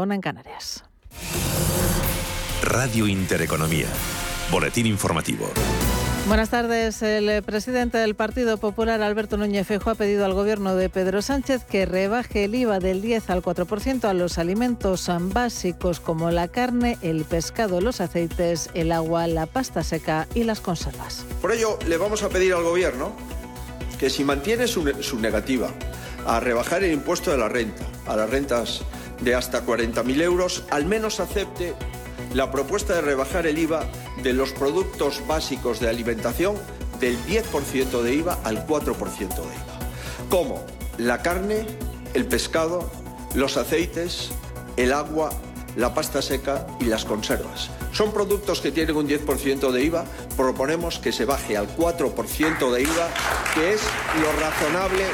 una en Canarias. Radio Intereconomía. Boletín informativo. Buenas tardes. El presidente del Partido Popular, Alberto Núñez Fejo, ha pedido al gobierno de Pedro Sánchez que rebaje el IVA del 10 al 4% a los alimentos básicos como la carne, el pescado, los aceites, el agua, la pasta seca y las conservas. Por ello, le vamos a pedir al gobierno que si mantiene su, su negativa a rebajar el impuesto de la renta, a las rentas de hasta 40.000 euros, al menos acepte la propuesta de rebajar el IVA de los productos básicos de alimentación del 10% de IVA al 4% de IVA, como la carne, el pescado, los aceites, el agua, la pasta seca y las conservas. Son productos que tienen un 10% de IVA, proponemos que se baje al 4% de IVA, que es lo razonable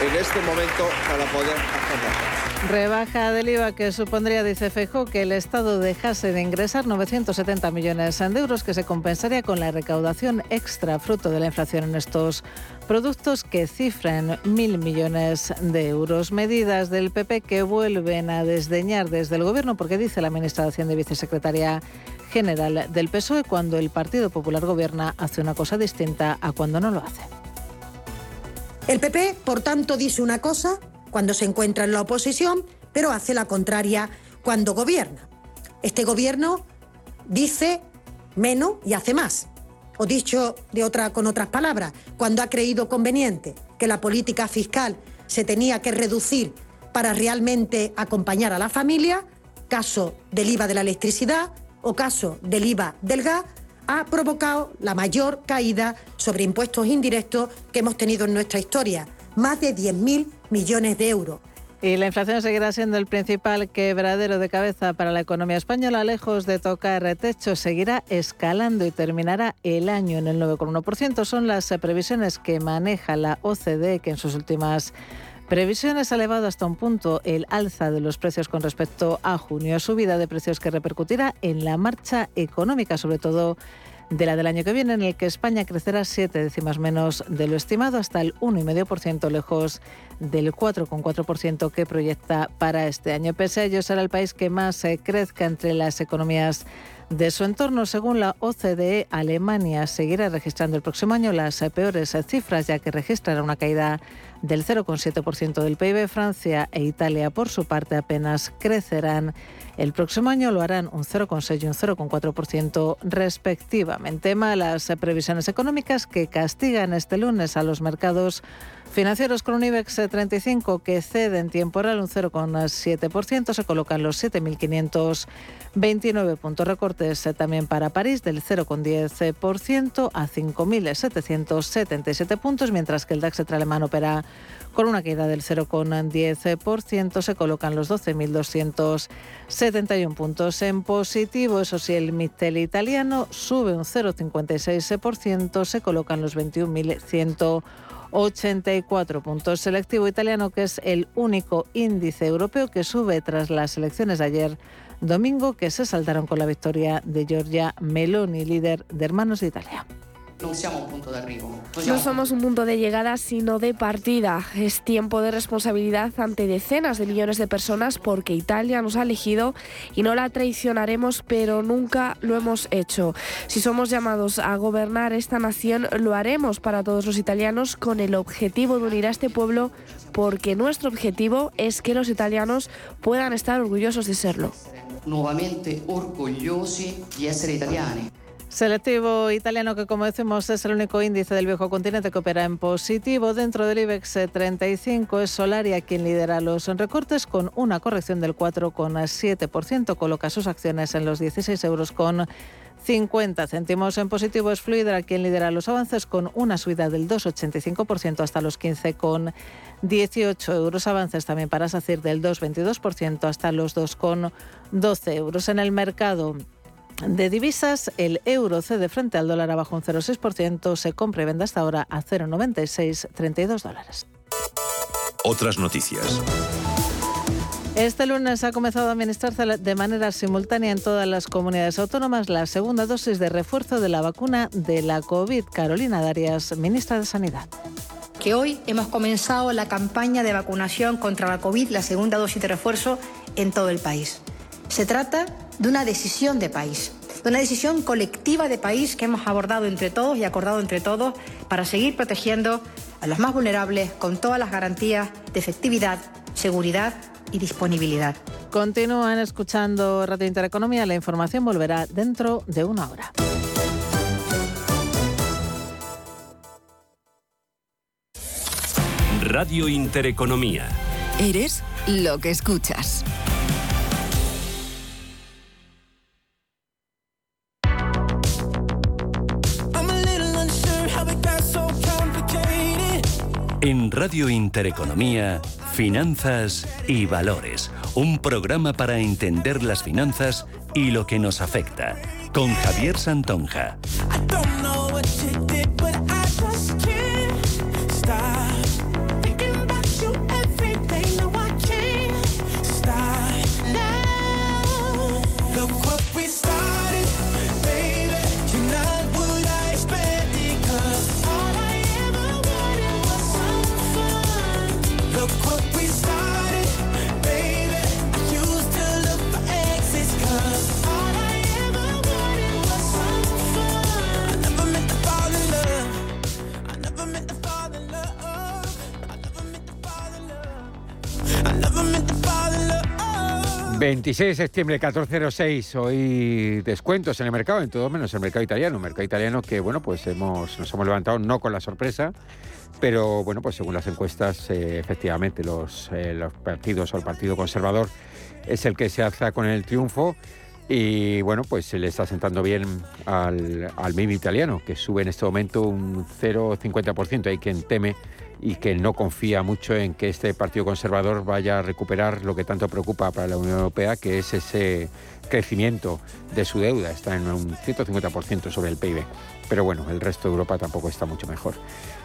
en este momento para poder hacerlo. Rebaja del IVA que supondría, dice Feijó, que el Estado dejase de ingresar 970 millones de euros que se compensaría con la recaudación extra fruto de la inflación en estos productos que cifran mil millones de euros. Medidas del PP que vuelven a desdeñar desde el Gobierno porque dice la ministra de Hacienda y vicesecretaria general del PSOE cuando el Partido Popular gobierna hace una cosa distinta a cuando no lo hace. El PP, por tanto, dice una cosa cuando se encuentra en la oposición, pero hace la contraria cuando gobierna. Este gobierno dice menos y hace más. O dicho de otra, con otras palabras, cuando ha creído conveniente que la política fiscal se tenía que reducir para realmente acompañar a la familia, caso del IVA de la electricidad o caso del IVA del gas, ha provocado la mayor caída sobre impuestos indirectos que hemos tenido en nuestra historia, más de 10.000 millones de euros. Y la inflación seguirá siendo el principal quebradero de cabeza para la economía española. Lejos de tocar techo, seguirá escalando y terminará el año en el 9,1%. Son las previsiones que maneja la OCDE, que en sus últimas previsiones ha elevado hasta un punto el alza de los precios con respecto a junio. Subida de precios que repercutirá en la marcha económica, sobre todo de la del año que viene, en el que España crecerá siete décimas menos de lo estimado, hasta el 1,5% lejos del 4,4% que proyecta para este año. Pese a ello, será el país que más eh, crezca entre las economías de su entorno. Según la OCDE, Alemania seguirá registrando el próximo año las eh, peores cifras, ya que registrará una caída del 0,7% del PIB. Francia e Italia, por su parte, apenas crecerán el próximo año lo harán un 0,6 y un 0,4% respectivamente. Malas previsiones económicas que castigan este lunes a los mercados financieros con un IBEX 35 que cede en tiempo real un 0,7%, se colocan los 7.529 puntos recortes también para París del 0,10% a 5.777 puntos, mientras que el DAX alemán opera con una caída del 0,10%. Se colocan los 12.271 puntos en positivo. Eso sí, el Mittel italiano sube un 0,56%. Se colocan los 21.184 puntos. Selectivo italiano, que es el único índice europeo que sube tras las elecciones de ayer domingo, que se saltaron con la victoria de Giorgia Meloni, líder de Hermanos de Italia. No somos un punto de llegada, sino de partida. Es tiempo de responsabilidad ante decenas de millones de personas porque Italia nos ha elegido y no la traicionaremos, pero nunca lo hemos hecho. Si somos llamados a gobernar esta nación, lo haremos para todos los italianos con el objetivo de unir a este pueblo porque nuestro objetivo es que los italianos puedan estar orgullosos de serlo. Nuevamente orgullosi de ser italiani. Selectivo italiano que, como decimos, es el único índice del viejo continente que opera en positivo. Dentro del IBEX 35 es Solaria quien lidera los recortes con una corrección del 4,7%. Coloca sus acciones en los 16 euros con 50 céntimos. En positivo es Fluidra quien lidera los avances con una subida del 2,85% hasta los 15,18 euros. Avances también para SACIR del 2,22% hasta los 2,12 euros. En el mercado de divisas, el euro cede frente al dólar abajo un 0,6%, se compra y vende hasta ahora a 0,9632 dólares. Otras noticias. Este lunes ha comenzado a administrarse de manera simultánea en todas las comunidades autónomas la segunda dosis de refuerzo de la vacuna de la COVID. Carolina Darias, ministra de Sanidad que hoy hemos comenzado la campaña de vacunación contra la COVID, la segunda dosis de refuerzo, en todo el país. Se trata de una decisión de país, de una decisión colectiva de país que hemos abordado entre todos y acordado entre todos para seguir protegiendo a los más vulnerables con todas las garantías de efectividad, seguridad y disponibilidad. Continúan escuchando Radio Intereconomía. La información volverá dentro de una hora. Radio Intereconomía. Eres lo que escuchas. En Radio Intereconomía, Finanzas y Valores. Un programa para entender las finanzas y lo que nos afecta. Con Javier Santonja. ...26 de septiembre, 1406, hoy descuentos en el mercado, en todo menos el mercado italiano, mercado italiano que, bueno, pues hemos, nos hemos levantado no con la sorpresa, pero, bueno, pues según las encuestas, eh, efectivamente, los, eh, los partidos o el Partido Conservador es el que se alza con el triunfo y, bueno, pues se le está sentando bien al, al MIB italiano, que sube en este momento un 0,50%, hay quien teme y que no confía mucho en que este Partido Conservador vaya a recuperar lo que tanto preocupa para la Unión Europea, que es ese crecimiento de su deuda. Está en un 150% sobre el PIB. Pero bueno, el resto de Europa tampoco está mucho mejor.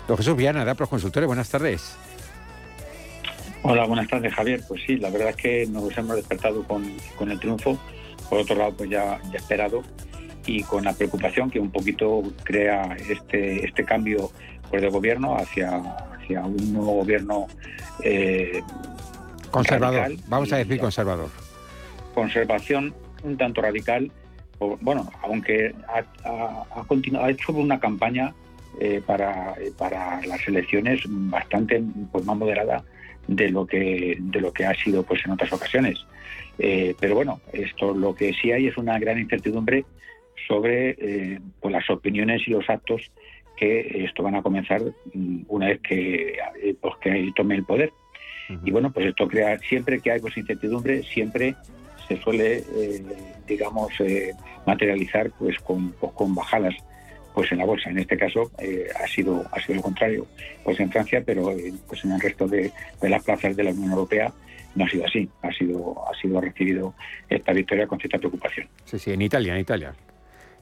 Don Jesús Viana, de Consultores, buenas tardes. Hola, buenas tardes, Javier. Pues sí, la verdad es que nos hemos despertado con, el triunfo. Por otro lado, pues ya, ya esperado y con la preocupación que un poquito crea este, este cambio pues, de gobierno hacia, hacia un nuevo gobierno eh, conservador, vamos a decir conservador. Conservación un tanto radical, bueno, aunque ha, ha, ha hecho una campaña eh, para, para las elecciones bastante pues, más moderada de lo que de lo que ha sido pues en otras ocasiones. Eh, pero bueno, esto lo que sí hay es una gran incertidumbre sobre pues, las opiniones y los actos que esto van a comenzar mm, una vez que, eh, pues, que tome el poder. Y bueno, pues esto crea, siempre que hay pues, incertidumbre, siempre se suele, eh, digamos, eh, materializar pues con, pues, con bajadas pues en la bolsa. En este caso ha sido ha sido lo contrario, pues en Francia, pero pues en el resto de, las plazas de la Unión Europea no ha sido así. Ha sido ha sido recibido esta victoria con cierta preocupación. Sí, sí, en Italia, en Italia.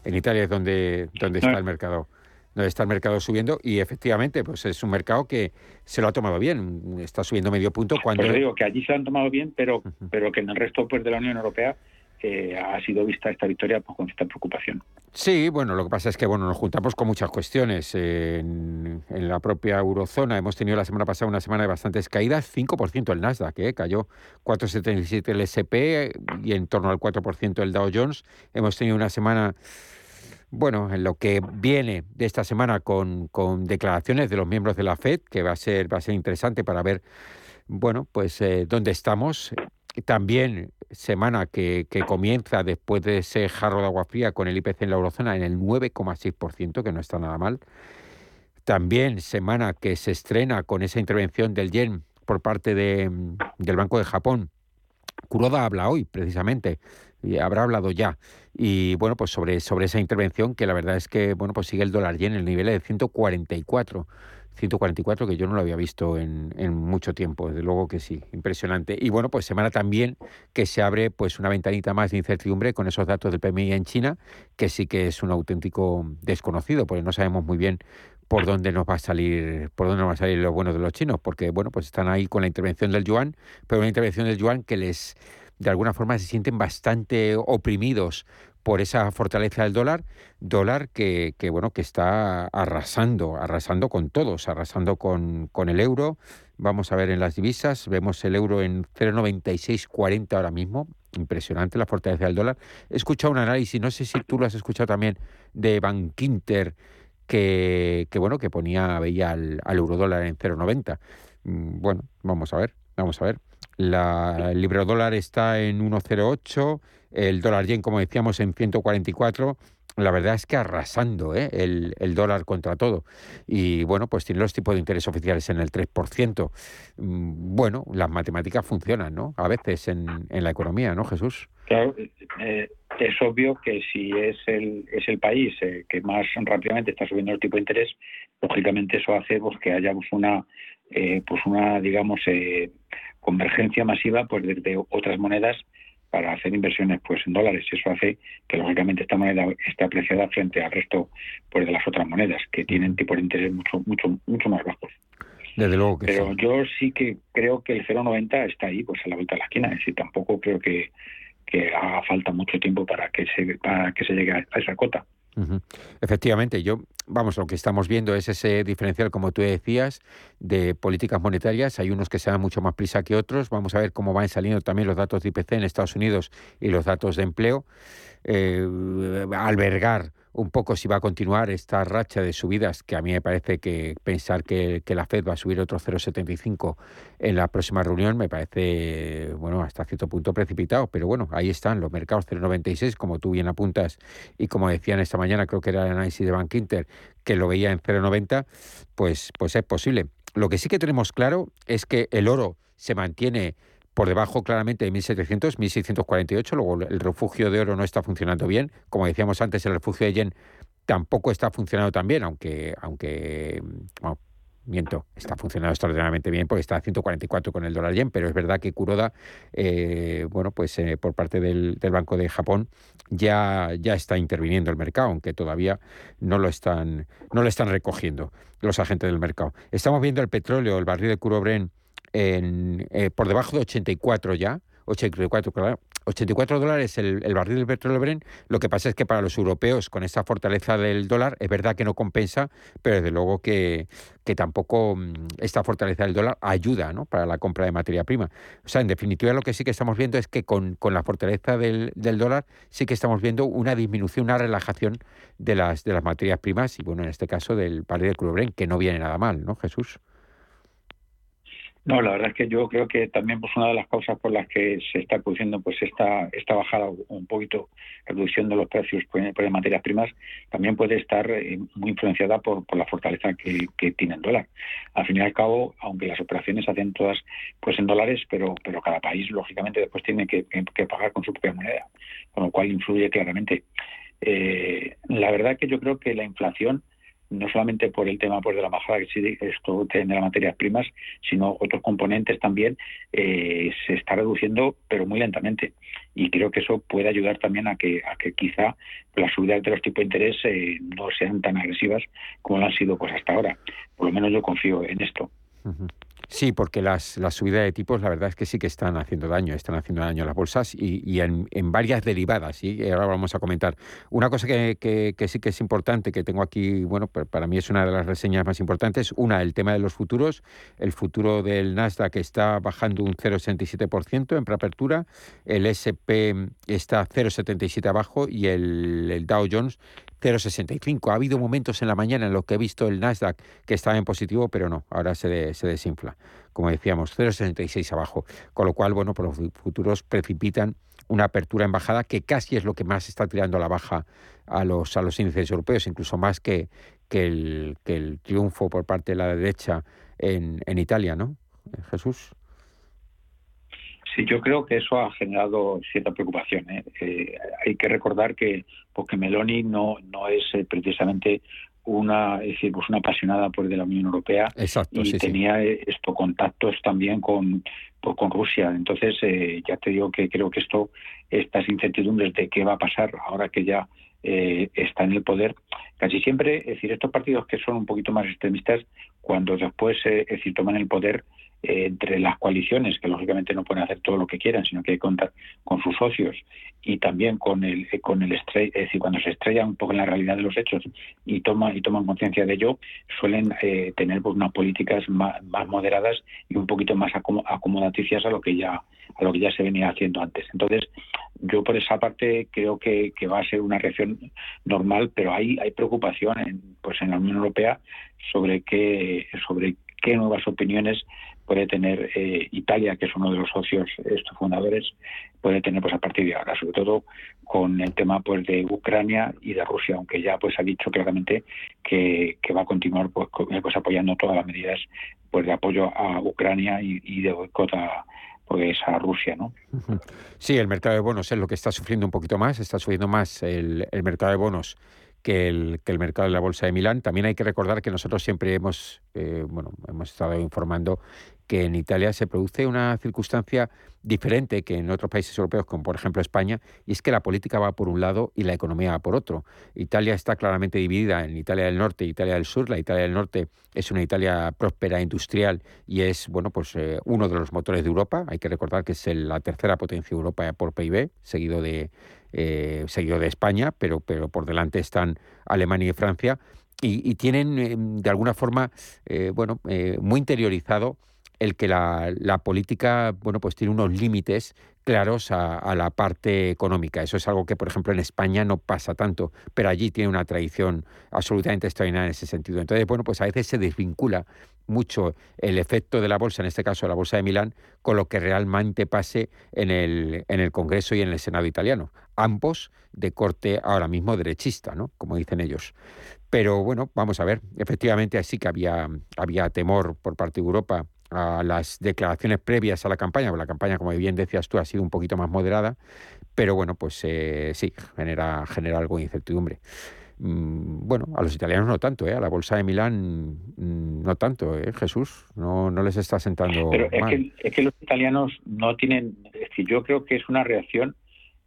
En Italia es donde donde está el mercado donde está el mercado subiendo y efectivamente pues es un mercado que se lo ha tomado bien, está subiendo medio punto cuando... Pues digo que allí se lo han tomado bien, pero, pero que en el resto pues, de la Unión Europea eh, ha sido vista esta victoria pues, con cierta preocupación. Sí, bueno, lo que pasa es que bueno nos juntamos con muchas cuestiones. En, la propia eurozona hemos tenido la semana pasada una semana de bastantes caídas, 5% el Nasdaq, ¿eh? cayó 4,77 el SP y en torno al 4% el Dow Jones. Hemos tenido una semana bueno, en lo que viene de esta semana con, declaraciones de los miembros de la FED, que va a ser, va a ser interesante para ver, bueno, pues eh, dónde estamos. También semana que, que, comienza después de ese jarro de agua fría con el IPC en la eurozona en el 9,6%, que no está nada mal. También semana que se estrena con esa intervención del yen por parte de, del Banco de Japón. Kuroda habla hoy, precisamente, y habrá hablado ya. Y bueno, pues sobre, sobre esa intervención, que la verdad es que bueno, pues sigue el dólar yen en el nivel de 144. 144 que yo no lo había visto en, en, mucho tiempo, desde luego que sí, impresionante. Y bueno, pues semana también que se abre pues una ventanita más de incertidumbre con esos datos del PMI en China, que sí que es un auténtico desconocido, porque no sabemos muy bien por dónde nos va a salir, por dónde nos va a salir lo bueno de los chinos, porque bueno, pues están ahí con la intervención del yuan, pero una intervención del yuan que les de alguna forma se sienten bastante oprimidos por esa fortaleza del dólar, dólar que, que bueno que está arrasando, arrasando con todos, arrasando con, con el euro. Vamos a ver en las divisas, vemos el euro en 0,9640 ahora mismo, impresionante la fortaleza del dólar. He escuchado un análisis, no sé si tú lo has escuchado también, de Bankinter, que, que bueno, que ponía, veía al, euro dólar en 0,90. Mm, bueno, vamos a ver, vamos a ver. La, el libro dólar está en 1,08 el dólar yen, como decíamos, en 144. La verdad es que arrasando ¿eh? el, el, dólar contra todo. Y bueno, pues tiene los tipos de interés oficiales en el 3%. Mm, bueno, las matemáticas funcionan, ¿no? A veces en, en la economía, ¿no, Jesús? Claro, eh, es obvio que si es el, es el país eh, que más rápidamente está subiendo el tipo de interés, lógicamente eso hace pues, que haya una, eh, pues una digamos, eh, convergencia masiva pues, desde otras monedas para hacer inversiones pues en dólares. Eso hace que lógicamente esta moneda esté apreciada frente al resto pues de las otras monedas que tienen tipos de interés mucho mucho mucho más bajos. Desde luego que Pero yo sí que creo que el 0,90 está ahí, pues a la vuelta de la esquina. Es decir, tampoco creo que, que haga falta mucho tiempo para que se para que se llegue a esa cota. Efectivamente, yo, vamos, lo que estamos viendo es ese diferencial, como tú decías, de políticas monetarias. Hay unos que se dan mucho más prisa que otros. Vamos a ver cómo van saliendo también los datos de IPC en Estados Unidos y los datos de empleo. Eh, albergar un poco si va a continuar esta racha de subidas, que a mí me parece que pensar que, que la Fed va a subir otro 0,75 en la próxima reunión me parece, bueno, hasta cierto punto precipitado, pero bueno, ahí están los mercados 0,96, como tú bien apuntas, y como decían esta mañana, creo que era el análisis de Bank Inter, que lo veía en 0,90, pues, pues es posible. Lo que sí que tenemos claro es que el oro se mantiene por debajo claramente de 1.700, 1.648. Luego el refugio de oro no está funcionando bien. Como decíamos antes, el refugio de yen tampoco está funcionando tan bien, aunque, aunque bueno, miento, está funcionando extraordinariamente bien porque está a 144 con el dólar yen, pero es verdad que Kuroda, eh, bueno, pues eh, por parte del, Banco de Japón ya, ya está interviniendo el mercado, aunque todavía no lo están, no lo están recogiendo los agentes del mercado. Estamos viendo el petróleo, el barril de Curobren en, eh, por debajo de 84 ya, 84, claro, 84 dólares el, el, barril del petróleo Brent. Lo que pasa es que para los europeos, con esta fortaleza del dólar, es verdad que no compensa, pero desde luego que, que tampoco mm, esta fortaleza del dólar ayuda ¿no? para la compra de materia prima. O sea, en definitiva, lo que sí que estamos viendo es que con, con la fortaleza del, del, dólar sí que estamos viendo una disminución, una relajación de las, de las materias primas y, bueno, en este caso del barril del crudo Brent, que no viene nada mal, ¿no, Jesús? No, la verdad es que yo creo que también pues una de las causas por las que se está produciendo pues esta esta bajada un poquito reducción de los precios por, por materias primas también puede estar eh, muy influenciada por, por la fortaleza que, que, tiene el dólar. Al fin y al cabo, aunque las operaciones se hacen todas pues en dólares, pero pero cada país lógicamente después tiene que, que pagar con su propia moneda, con lo cual influye claramente. Eh, la verdad que yo creo que la inflación no solamente por el tema pues, de la bajada que sí esto tiene las materias primas, sino otros componentes también, eh, se está reduciendo, pero muy lentamente. Y creo que eso puede ayudar también a que, a que quizá las subidas de los tipos de interés eh, no sean tan agresivas como lo han sido pues hasta ahora. Por lo menos yo confío en esto. Sí, porque las, las subidas de tipos, la verdad es que sí que están haciendo daño, están haciendo daño a las bolsas y, y en, en, varias derivadas. Y ahora vamos a comentar. Una cosa que, que, que, sí que es importante, que tengo aquí, bueno, para mí es una de las reseñas más importantes. Una, el tema de los futuros. El futuro del Nasdaq está bajando un 0,67% en preapertura. El SP está 0,77 abajo y el, el Dow Jones 0,65. Ha habido momentos en la mañana en los que he visto el Nasdaq que estaba en positivo, pero no, ahora se, de, se desinfla. Como decíamos, 0,66 abajo. Con lo cual, bueno, por los futuros precipitan una apertura en bajada que casi es lo que más está tirando a la baja a los, a los índices europeos, incluso más que, que, el, que el triunfo por parte de la derecha en, en Italia, ¿no? Jesús. Sí, yo creo que eso ha generado cierta preocupación. ¿eh? Eh, hay que recordar que porque Meloni no no es eh, precisamente una es decir, pues una apasionada por de la Unión Europea Exacto, y sí, tenía sí. esto contactos también con pues, con Rusia. Entonces eh, ya te digo que creo que esto estas incertidumbres de qué va a pasar ahora que ya eh, está en el poder, casi siempre, es decir, estos partidos que son un poquito más extremistas, cuando después, es decir, toman el poder, entre las coaliciones, que lógicamente no pueden hacer todo lo que quieran, sino que hay que contar con sus socios y también con el con el es decir, cuando se estrellan un poco en la realidad de los hechos y toman y toman conciencia de ello, suelen eh, tener pues, unas políticas más, moderadas y un poquito más acomodaticias a lo que ya a lo que ya se venía haciendo antes. Entonces, yo por esa parte creo que, que va a ser una reacción normal, pero hay hay preocupación en, pues en la Unión Europea sobre qué sobre qué nuevas opiniones puede tener eh, Italia, que es uno de los socios estos fundadores, puede tener pues a partir de ahora, sobre todo con el tema pues de Ucrania y de Rusia, aunque ya pues ha dicho claramente que, va a continuar pues, pues, apoyando todas las medidas pues de apoyo a Ucrania y, de boicot a, pues a Rusia, ¿no? Sí, el mercado de bonos es lo que está sufriendo un poquito más, está sufriendo más el, el mercado de bonos que el, que el mercado de la Bolsa de Milán. También hay que recordar que nosotros siempre hemos, eh, bueno, hemos estado informando que en Italia se produce una circunstancia diferente que en otros países europeos, como por ejemplo España, y es que la política va por un lado y la economía va por otro. Italia está claramente dividida en Italia del Norte e Italia del Sur. La Italia del Norte es una Italia próspera, industrial y es bueno, pues, eh, uno de los motores de Europa. Hay que recordar que es la tercera potencia de Europa por PIB, seguido de, eh, seguido de España, pero, pero por delante están Alemania y Francia. Y, tienen, eh, de alguna forma, bueno, muy interiorizado el que la, política, bueno, pues tiene unos límites claros a, la parte económica. Eso es algo que, por ejemplo, en España no pasa tanto, pero allí tiene una tradición absolutamente extraordinaria en ese sentido. Entonces, bueno, pues a veces se desvincula mucho el efecto de la bolsa, en este caso la bolsa de Milán, con lo que realmente pase en el, en el Congreso y en el Senado italiano. Ambos de corte ahora mismo derechista, ¿no? Como dicen ellos. Pero bueno, vamos a ver. Efectivamente, así que había, había temor por parte de Europa a las declaraciones previas a la campaña, porque la campaña, como bien decías tú, ha sido un poquito más moderada, pero bueno, pues eh, sí, genera, genera algo de incertidumbre. Mm, bueno, a los italianos no tanto, ¿eh? a la bolsa de Milán mm, no tanto, ¿eh? Jesús, no, no les está sentando. Pero es, Que, es que los italianos no tienen, es decir, yo creo que es una reacción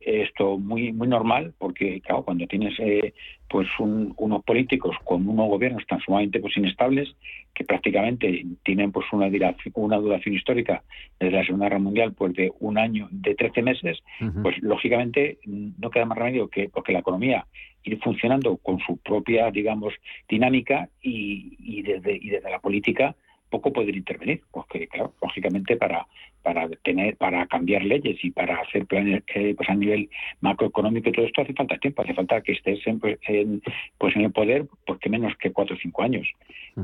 esto muy muy normal porque claro cuando tienes eh, pues unos políticos con unos gobiernos tan sumamente pues inestables que prácticamente tienen pues una una duración histórica desde la Segunda Guerra Mundial pues de un año de 13 meses pues lógicamente no queda más remedio que porque la economía ir funcionando con su propia digamos dinámica y, y desde y desde la política poco poder intervenir, porque claro, lógicamente para para tener para cambiar leyes y para hacer planes eh, pues a nivel macroeconómico y todo esto hace falta tiempo, hace falta que estés en, pues, pues en el poder porque menos que cuatro o cinco años.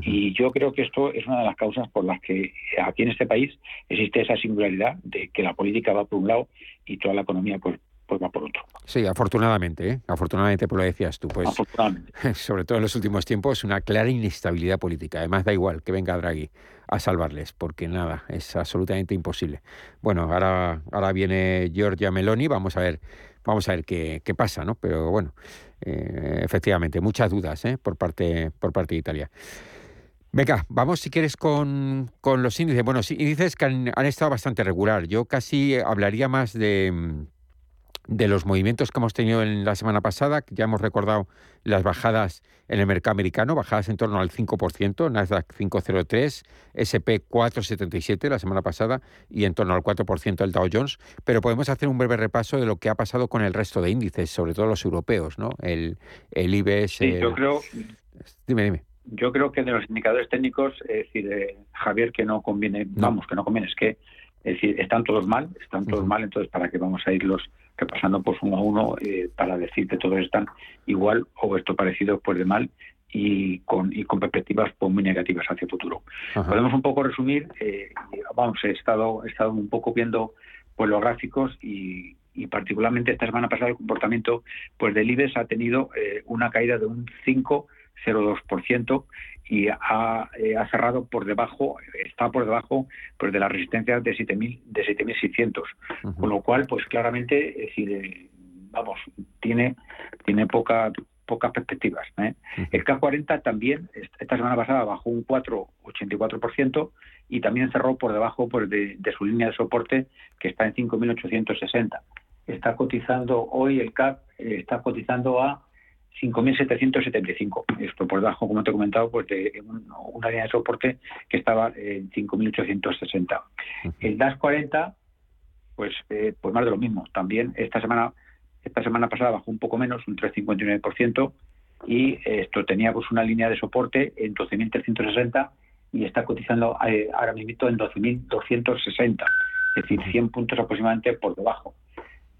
Y yo creo que esto es una de las causas por las que aquí en este país existe esa singularidad de que la política va por un lado y toda la economía pues pues por otro. Sí, afortunadamente, ¿eh? afortunadamente, por lo decías tú, pues sobre todo en los últimos tiempos, una clara inestabilidad política. Además, da igual que venga Draghi a salvarles, porque nada, es absolutamente imposible. Bueno, ahora, ahora viene Giorgia Meloni, vamos a ver, vamos a ver qué, qué pasa, ¿no? Pero bueno, eh, efectivamente, muchas dudas ¿eh? por, parte, por parte de Italia. Venga, vamos si quieres con, con los índices. Bueno, sí, índices que han, han estado bastante regular. Yo casi hablaría más de de los movimientos que hemos tenido en la semana pasada, ya hemos recordado las bajadas en el mercado americano, bajadas en torno al 5%, Nasdaq 503, SP 477 la semana pasada y en torno al 4% el Dow Jones, pero podemos hacer un breve repaso de lo que ha pasado con el resto de índices, sobre todo los europeos, ¿no? El, el IBEX... Sí, yo creo... Dime, dime. Yo creo que de los indicadores técnicos, es decir, eh, Javier, que no conviene, vamos, que no conviene, es que es decir, están todos mal, están todos mal, entonces para qué vamos a irlos repasando pues uno a uno eh, para decir que todos están igual o esto parecido pues de mal y con, y con perspectivas pues, muy negativas hacia el futuro. Podemos un poco resumir, eh, vamos, he estado, he estado un poco viendo pues los gráficos y, y particularmente esta semana pasada el comportamiento pues del IBEX ha tenido eh, una caída de un 5,02% y ha, eh, ha, cerrado por debajo, está por debajo pues de las resistencias de 7.000 de 7.600, con lo cual pues claramente es decir, eh, vamos, tiene tiene poca pocas perspectivas. El K40 también esta semana pasada bajó un 4,84% y también cerró por debajo pues, de, de su línea de soporte que está en 5.860 está cotizando hoy el CAP, eh, está cotizando a 5.775. Esto por debajo, como te he comentado, pues de una línea de soporte que estaba en 5.860. El DAS 40, pues, eh, pues más de lo mismo. También esta semana, esta semana pasada bajó un poco menos, un 3,59%, y esto tenía pues una línea de soporte en 12.360 y está cotizando eh, ahora mismo en 12.260, es decir, 100 puntos aproximadamente por debajo.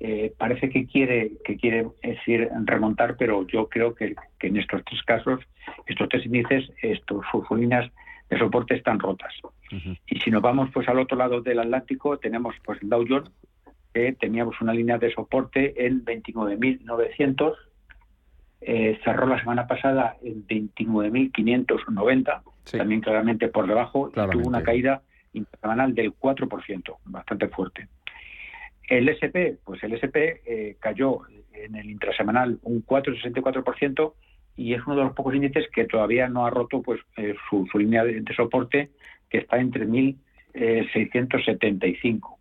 Eh, parece que quiere, que quiere decir, remontar, pero yo creo que, en estos tres casos, estos tres índices, estos, sus líneas de soporte están rotas. Y si nos vamos pues al otro lado del Atlántico, tenemos pues el Dow Jones, que teníamos una línea de soporte en 29.900, eh, cerró la semana pasada en 29.590, también claramente por debajo, y tuvo una caída intersemanal del 4%, bastante fuerte. El SP, pues el SP eh, cayó en el intrasemanal un 4,64% y es uno de los pocos índices que todavía no ha roto pues eh, su, línea de, soporte que está en 3.675.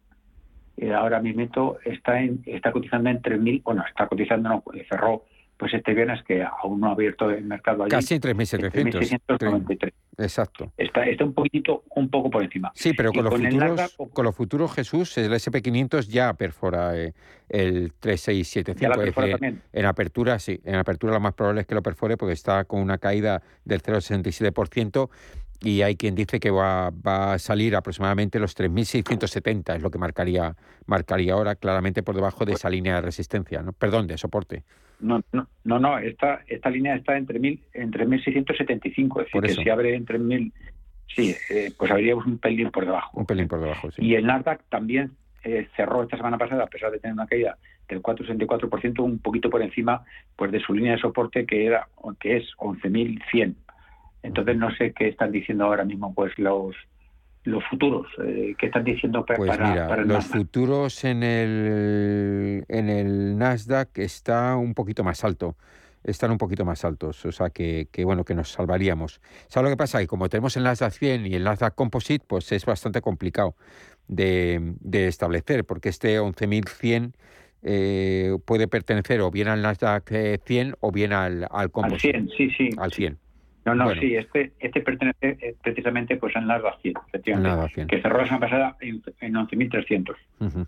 Eh, ahora mismo está en, está cotizando en 3.000, bueno, está cotizando, no, cerró pues este viernes que aún no ha abierto el mercado allí. Casi en 3.700. Exacto. Está, está un poquito, un poco por encima. Sí, pero con, los, futuros, con los futuros, Jesús, el SP500 ya perfora eh, el 3675. en apertura, sí. En apertura lo más probable es que lo perfore porque está con una caída del 0,67% y hay quien dice que va, va a salir aproximadamente los 3.670, es lo que marcaría, marcaría ahora, claramente por debajo de esa línea de resistencia, ¿no? perdón, de soporte. No, no, no, no esta, esta línea está entre, mil, entre 1.675, es decir, que si abre entre 1.000, sí, eh, pues habríamos un pelín por debajo. Un pelín por debajo, sí. Y el Nasdaq también eh, cerró esta semana pasada, a pesar de tener una caída del 4,64%, un poquito por encima pues de su línea de soporte que era que es 11.100 entonces no sé qué están diciendo ahora mismo pues los los futuros, eh, ¿qué están diciendo para, pues mira, los futuros en el en el Nasdaq está un poquito más alto están un poquito más altos, o sea que, que, bueno, que nos salvaríamos. ¿Sabes lo que pasa? Que como tenemos el Nasdaq 100 y el Nasdaq Composite, pues es bastante complicado de, de establecer, porque este 11.100 eh, puede pertenecer o bien al Nasdaq 100 eh, o bien al, al Composite. Al 100, sí, sí. Al 100. No, no, sí, este, este pertenece eh, precisamente pues al Nasdaq 100, efectivamente, que cerró la semana pasada en, 11.300.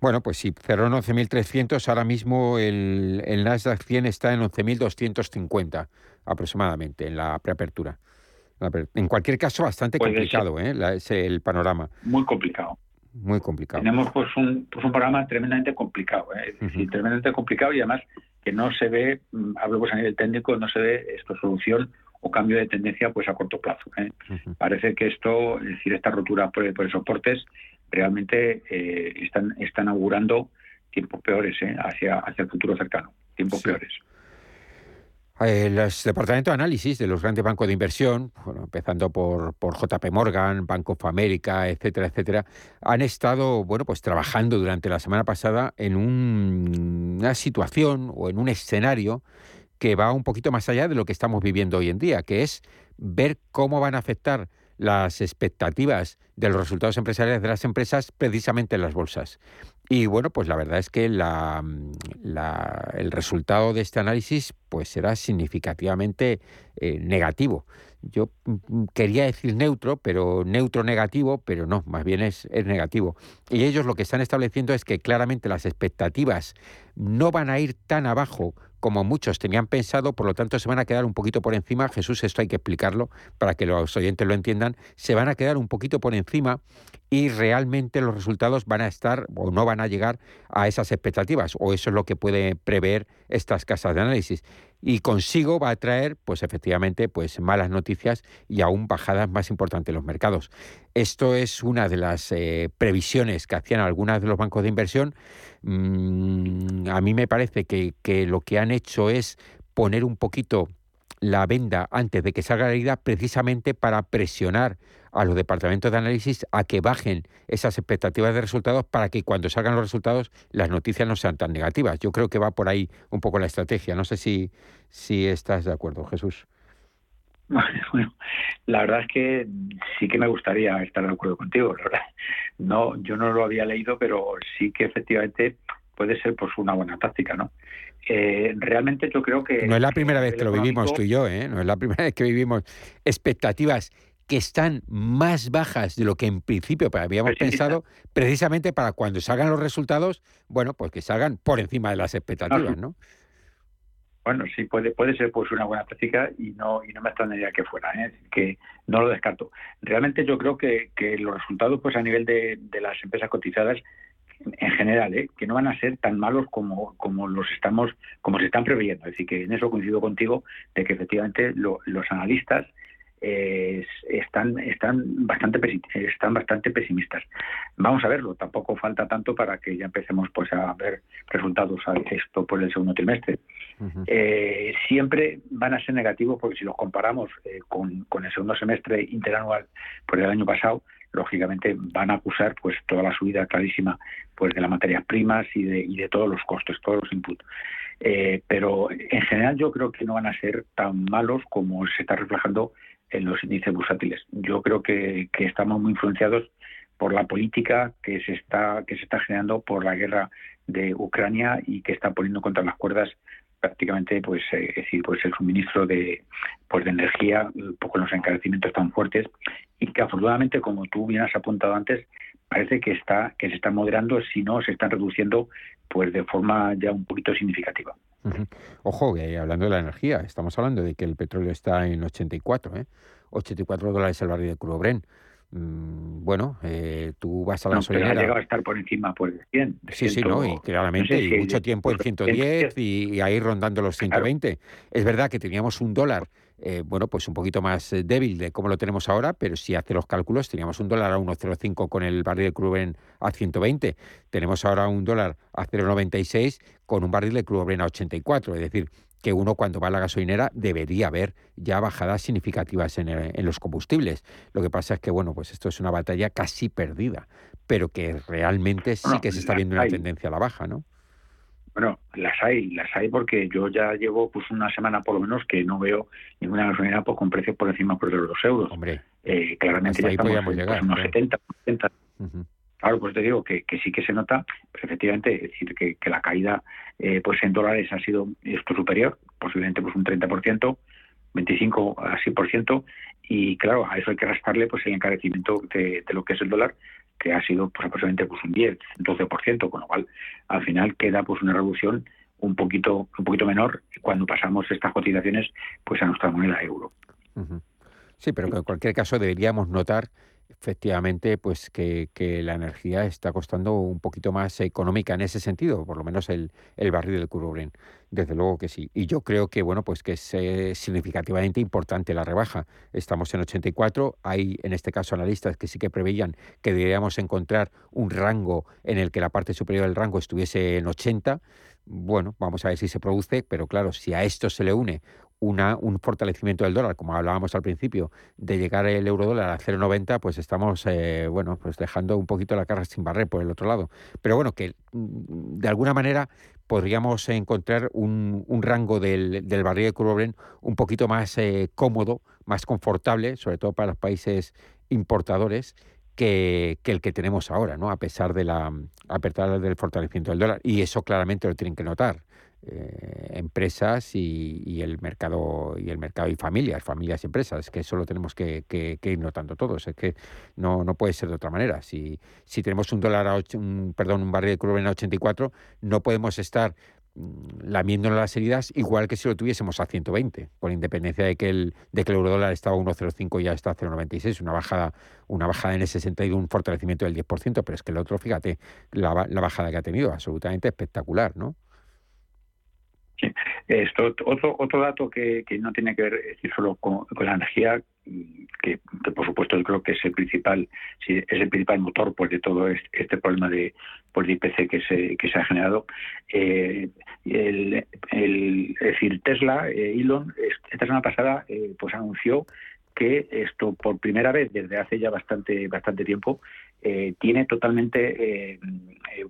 Bueno, pues si cerró en 11.300, ahora mismo el, el Nasdaq 100 está en 11.250 aproximadamente en la preapertura. En cualquier caso, bastante complicado ¿eh? es el panorama. Muy complicado. Muy complicado. Tenemos pues un, pues un panorama tremendamente complicado, ¿eh? tremendamente complicado y además que no se ve, mm, hablo pues a nivel técnico, no se ve esto solución o cambio de tendencia pues a corto plazo. ¿eh? Parece que esto, es decir, esta rotura por, por soportes realmente eh, están, están augurando tiempos peores ¿eh? hacia, hacia el futuro cercano, tiempos peores. El departamento de análisis de los grandes bancos de inversión, bueno, empezando por, por JP Morgan, Bank of America, etcétera, etcétera, han estado bueno, pues trabajando durante la semana pasada en una situación o en un escenario que va un poquito más allá de lo que estamos viviendo hoy en día, que es ver cómo van a afectar las expectativas de los resultados empresariales de las empresas precisamente en las bolsas. Y bueno, pues la verdad es que la, el resultado de este análisis pues será significativamente eh, negativo. Yo mm, quería decir neutro, pero neutro negativo, pero no, más bien es, es negativo. Y ellos lo que están estableciendo es que claramente las expectativas no van a ir tan abajo como muchos tenían pensado, por lo tanto se van a quedar un poquito por encima. Jesús, esto hay que explicarlo para que los oyentes lo entiendan. Se van a quedar un poquito por encima y realmente los resultados van a estar o no van a llegar a esas expectativas, o eso es lo que puede prever estas casas de análisis. Y consigo va a traer, pues efectivamente, pues malas noticias y aún bajadas más importantes en los mercados. Esto es una de las eh, previsiones que hacían algunas de los bancos de inversión. Mm, a mí me parece que, que lo que han hecho es poner un poquito la venda antes de que salga la herida precisamente para presionar a los departamentos de análisis a que bajen esas expectativas de resultados para que cuando salgan los resultados las noticias no sean tan negativas. Yo creo que va por ahí un poco la estrategia. No sé si, si estás de acuerdo, Jesús. Bueno, la verdad es que sí que me gustaría estar de acuerdo contigo. No, yo no lo había leído, pero sí que efectivamente puede ser pues una buena táctica, ¿no? Eh, realmente yo creo que... No es la primera vez que lo vivimos tú y yo, ¿eh? No es la primera vez que vivimos expectativas que están más bajas de lo que en principio habíamos pensado, precisamente para cuando salgan los resultados, bueno, pues que salgan por encima de las expectativas, ¿no? Bueno, sí, puede, puede ser pues una buena práctica y no, y no me extrañaría que fuera, ¿eh? que no lo descarto. Realmente yo creo que, que los resultados pues a nivel de, de las empresas cotizadas en general, ¿eh? que no van a ser tan malos como, como los estamos, como se están preveyendo. Es decir, que en eso coincido contigo de que efectivamente los analistas eh, están están bastante están bastante pesimistas. Vamos a verlo, tampoco falta tanto para que ya empecemos pues a ver resultados a esto por el segundo trimestre. eh, siempre van a ser negativos porque si los comparamos eh, con, con, el segundo semestre interanual por el año pasado, lógicamente van a acusar pues toda la subida clarísima pues de las materias primas y de, y de todos los costos, todos los inputs. Eh, pero en general yo creo que no van a ser tan malos como se está reflejando en los índices bursátiles. Yo creo que, estamos muy influenciados por la política que se está que se está generando por la guerra de Ucrania y que está poniendo contra las cuerdas prácticamente pues eh, es decir pues el suministro de pues de energía un poco los encarecimientos tan fuertes y que afortunadamente como tú bien has apuntado antes parece que está que se están moderando si no se están reduciendo pues de forma ya un poquito significativa Ojo, que hablando de la energía, estamos hablando de que el petróleo está en 84, ¿eh? 84 dólares el barril de crudo Brent. Mm, bueno, eh, tú vas a la no, gasolinera. Pero ha llegado a estar por encima pues, de 100. De sí, 100, sí, no, y claramente, no sé si y mucho tiempo en 110 y, y, ahí rondando los 120. Claro. Es verdad que teníamos un dólar, eh, bueno, pues un poquito más eh, débil de cómo lo tenemos ahora, pero si hace los cálculos, teníamos un dólar a 1,05 con el barril de crudo Brent a 120. Tenemos ahora un dólar a 0,96 con un barril de crudo Brent a 84. Es decir, que uno cuando va a la gasolinera debería ver ya bajadas significativas en, el, en, los combustibles. Lo que pasa es que, bueno, pues esto es una batalla casi perdida, pero que realmente sí que se está viendo una tendencia a la baja, ¿no? Bueno, las hay, las hay porque yo ya llevo pues una semana por lo menos que no veo ninguna gasolinera pues, con precios por encima pues, de los dos euros. Hombre, eh, claramente ya estamos en llegar, pues, unos ¿eh? 70, 80. Uh -huh. Claro, pues te digo que, que, sí que se nota, pues efectivamente, es decir, que, que la caída eh, pues en dólares ha sido esto superior, posiblemente pues un 30%, 25 así por ciento, y claro, a eso hay que restarle pues el encarecimiento de, de, lo que es el dólar, que ha sido pues aproximadamente pues un 10, 12%, con lo cual al final queda pues una reducción un poquito un poquito menor cuando pasamos estas cotizaciones pues a nuestra moneda euro. Sí, pero en cualquier caso deberíamos notar efectivamente pues que, que, la energía está costando un poquito más económica en ese sentido, por lo menos el, el barril del crudo Brent. Desde luego que sí. Y yo creo que bueno, pues que es eh, significativamente importante la rebaja. Estamos en 84, hay en este caso analistas que sí que preveían que deberíamos encontrar un rango en el que la parte superior del rango estuviese en 80. Bueno, vamos a ver si se produce, pero claro, si a esto se le une una, un fortalecimiento del dólar, como hablábamos al principio, de llegar el euro dólar a 0,90, pues estamos, eh, bueno, pues dejando un poquito la carga sin barrer por el otro lado. Pero bueno, que mm, de alguna manera podríamos encontrar un, un rango del, del, barril de crudo Brent un poquito más eh, cómodo, más confortable, sobre todo para los países importadores, que, que, el que tenemos ahora, ¿no? A pesar de la a pesar del fortalecimiento del dólar. Y eso claramente lo tienen que notar eh, empresas y, el mercado y el mercado y familias, familias y empresas, es que eso lo tenemos que, que, que, ir notando todos, es que no, no puede ser de otra manera. Si, si tenemos un dólar a ocho, perdón, un barril de crudo en 84, no podemos estar mm, lamiéndonos las heridas igual que si lo tuviésemos a 120, con independencia de que el, de que el euro dólar estaba a 1,05 y ya está a 0,96, una bajada, una bajada en ese sentido, un fortalecimiento del 10%, pero es que el otro, fíjate, la bajada que ha tenido, absolutamente espectacular, ¿no? Sí. Esto, otro, otro dato que, que, no tiene que ver solo con, con la energía, que, que, por supuesto creo que es el principal, sí, es el principal motor pues, de todo este, problema de, pues, de IPC que se, que se ha generado. Eh, el, el, es decir, Tesla, eh, Elon, esta semana pasada eh, pues anunció que esto por primera vez desde hace ya bastante bastante tiempo eh, tiene totalmente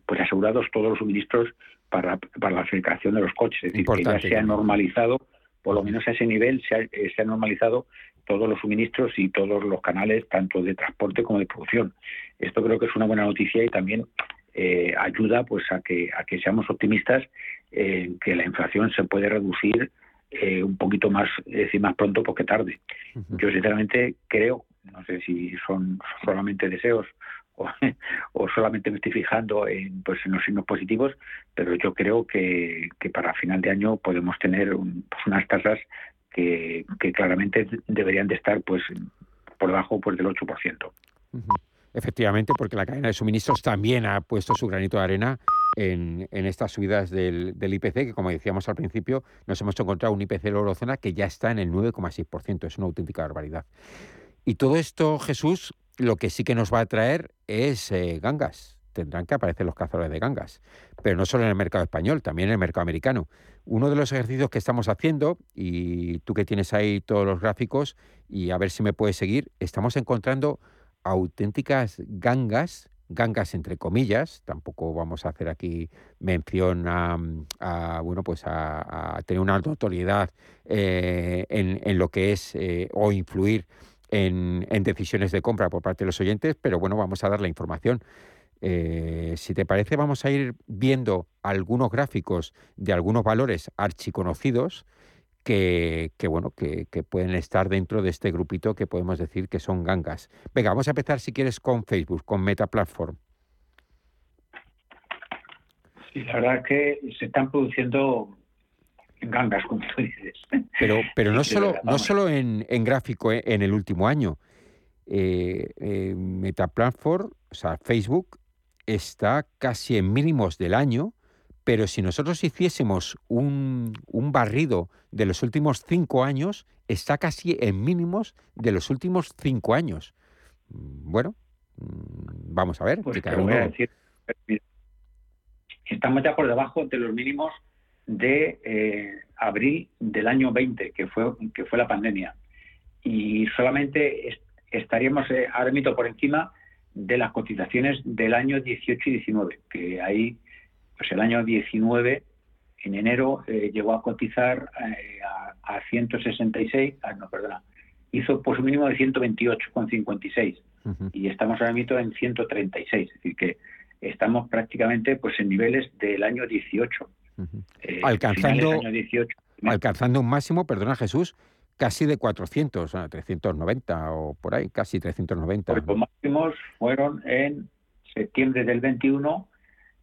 pues asegurados todos los suministros para, para la fabricación de los coches. Es decir, Importante, que ya se ha normalizado, por lo menos a ese nivel, se ha, eh, se ha normalizado todos los suministros y todos los canales, tanto de transporte como de producción. Esto creo que es una buena noticia y también eh, ayuda pues a que a que seamos optimistas en que la inflación se puede reducir eh, un poquito más decir más pronto porque tarde yo sinceramente creo no sé si son solamente deseos o, solamente me estoy fijando en, pues, en los signos positivos, pero yo creo que, que para final de año podemos tener pues, unas tasas que, que, claramente deberían de estar pues por debajo pues, del 8%. Efectivamente, porque la cadena de suministros también ha puesto su granito de arena en, en estas subidas del, del, IPC, que como decíamos al principio, nos hemos encontrado un IPC de la eurozona que ya está en el 9,6%. Es una auténtica barbaridad. Y todo esto, Jesús, lo que sí que nos va a traer es eh, gangas. Tendrán que aparecer los cazadores de gangas. Pero no solo en el mercado español, también en el mercado americano. Uno de los ejercicios que estamos haciendo, y tú que tienes ahí todos los gráficos, y a ver si me puedes seguir, estamos encontrando auténticas gangas, gangas entre comillas, tampoco vamos a hacer aquí mención a, bueno, pues a, tener una notoriedad eh, en, lo que es eh, o influir en, decisiones de compra por parte de los oyentes, pero bueno, vamos a dar la información. Eh, si te parece, vamos a ir viendo algunos gráficos de algunos valores archiconocidos que, que bueno, que, pueden estar dentro de este grupito que podemos decir que son gangas. Venga, vamos a empezar si quieres con Facebook, con Meta Platform. Sí, la verdad que se están produciendo gangas, como tú dices. Pero, pero no solo, no solo en, gráfico eh, en el último año. Eh, eh, Metaplatform, o sea, Facebook, está casi en mínimos del año, pero si nosotros hiciésemos un, un, barrido de los últimos cinco años, está casi en mínimos de los últimos cinco años. Mm, bueno, mm, vamos a ver. Pues estamos ya por debajo de los mínimos de eh, abril del año 20, que fue, que fue la pandemia. Y solamente estaríamos eh, ahora mismo por encima de las cotizaciones del año 18 y 19, que ahí, pues el año 19, en enero, eh, llegó a cotizar a, a, 166, ah, no, perdona, hizo pues un mínimo de 128,56 y estamos ahora mismo en 136, es decir, que estamos prácticamente pues en niveles del año 18. Eh, alcanzando, alcanzando un máximo, perdona Jesús, casi de 400, 390 o por ahí, casi 390. Pues los máximos fueron en septiembre del 21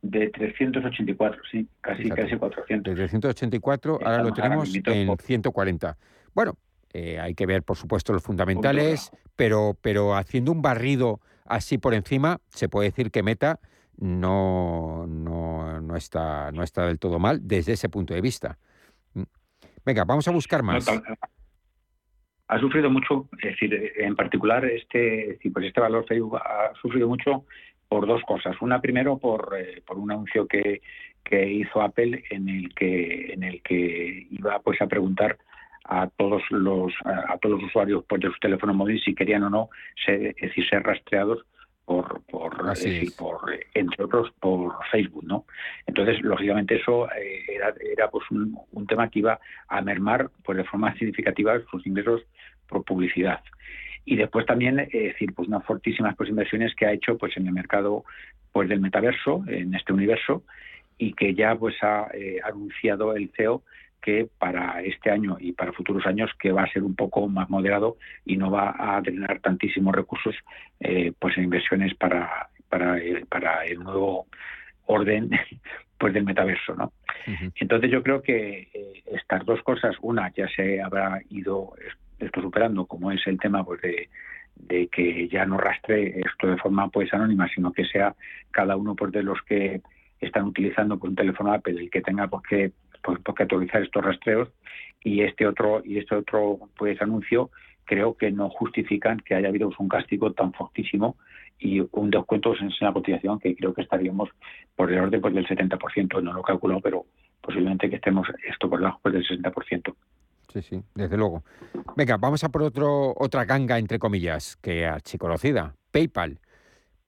de 384, sí, casi, casi 400. De 384, ahora lo tenemos en 140. Bueno, eh, hay que ver, por supuesto, los fundamentales, pero, pero haciendo un barrido así por encima, se puede decir que Meta no, no, no, está, no está del todo mal desde ese punto de vista. Mm. Venga, vamos a buscar más. ha sufrido mucho, es decir, en particular este, pues este valor Facebook ha sufrido mucho por dos cosas. Una primero por, eh, por un anuncio que, que hizo Apple en el que en el que iba pues a preguntar a todos los a, todos los usuarios pues, de su teléfono móvil si querían o no ser, es decir, ser rastreados por, por, por entre otros por Facebook, ¿no? Entonces, lógicamente eso eh, era, era pues un, un, tema que iba a mermar pues de forma significativa sus ingresos por publicidad. Y después también, es decir, pues unas fortísimas pues, inversiones que ha hecho pues en el mercado pues del metaverso, en este universo, y que ya pues ha eh, anunciado el CEO que para este año y para futuros años que va a ser un poco más moderado y no va a drenar tantísimos recursos eh, pues en inversiones para, para, el, para el nuevo orden pues del metaverso no entonces yo creo que eh, estas dos cosas una ya se habrá ido esto superando como es el tema pues de, de que ya no rastre esto de forma pues anónima sino que sea cada uno pues de los que están utilizando pues, un teléfono Apple el que tenga pues que pues, que autorizar estos rastreos y este otro y este otro pues anuncio creo que no justifican que haya habido un castigo tan fortísimo y un descuento en la cotización que creo que estaríamos por el orden pues, del 70%, no lo calculo, pero posiblemente que estemos esto por debajo pues, del 60%. Sí, sí, desde luego. Venga, vamos a por otro, otra ganga, entre comillas, que archiconocida, PayPal.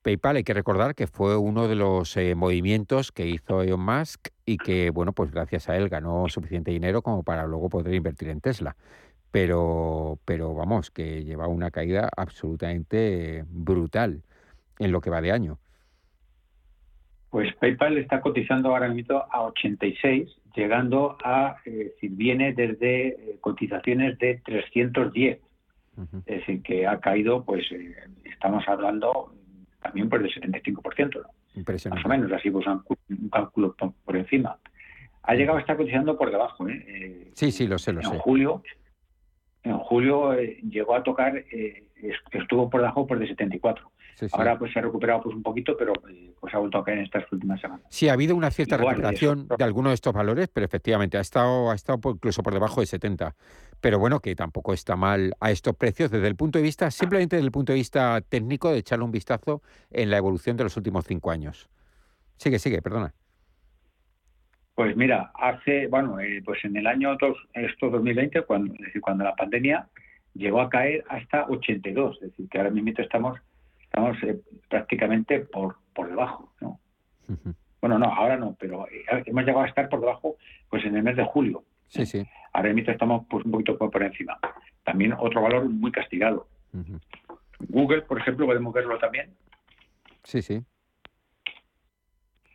PayPal hay que recordar que fue uno de los eh, movimientos que hizo Elon Musk y que, bueno, pues gracias a él ganó suficiente dinero como para luego poder invertir en Tesla. Pero, pero vamos, que lleva una caída absolutamente brutal en lo que va de año. Pues PayPal está cotizando ahora mismo a 86, llegando a, eh, si viene desde eh, cotizaciones de 310. Es decir, que ha caído, pues eh, estamos hablando también por el 75%, ¿no? Más o menos, así pues un, cálculo por, encima. Ha llegado a estar cotizando por debajo, ¿eh? sí, sí, lo sé, lo en sé. Julio, en julio llegó a tocar, estuvo por debajo por de 74. Ahora pues se ha recuperado pues un poquito, pero eh, pues ha vuelto a caer en estas últimas semanas. Sí, ha habido una cierta recuperación de algunos de estos valores, pero efectivamente ha estado, ha estado incluso por debajo de 70. Pero bueno, que tampoco está mal a estos precios desde el punto de vista, simplemente desde el punto de vista técnico, de echarle un vistazo en la evolución de los últimos cinco años. Sigue, sigue, perdona. Pues mira, hace, bueno, eh, pues en el año dos, esto 2020, cuando, es decir, cuando la pandemia llegó a caer hasta 82, es decir, que ahora mismo estamos estamos eh, prácticamente por, por debajo, ¿no? Bueno, no, ahora no, pero eh, hemos llegado a estar por debajo pues en el mes de julio. Sí, sí. Ahora mismo estamos pues un poquito por, encima. También otro valor muy castigado. Google, por ejemplo, podemos verlo también. Sí, sí.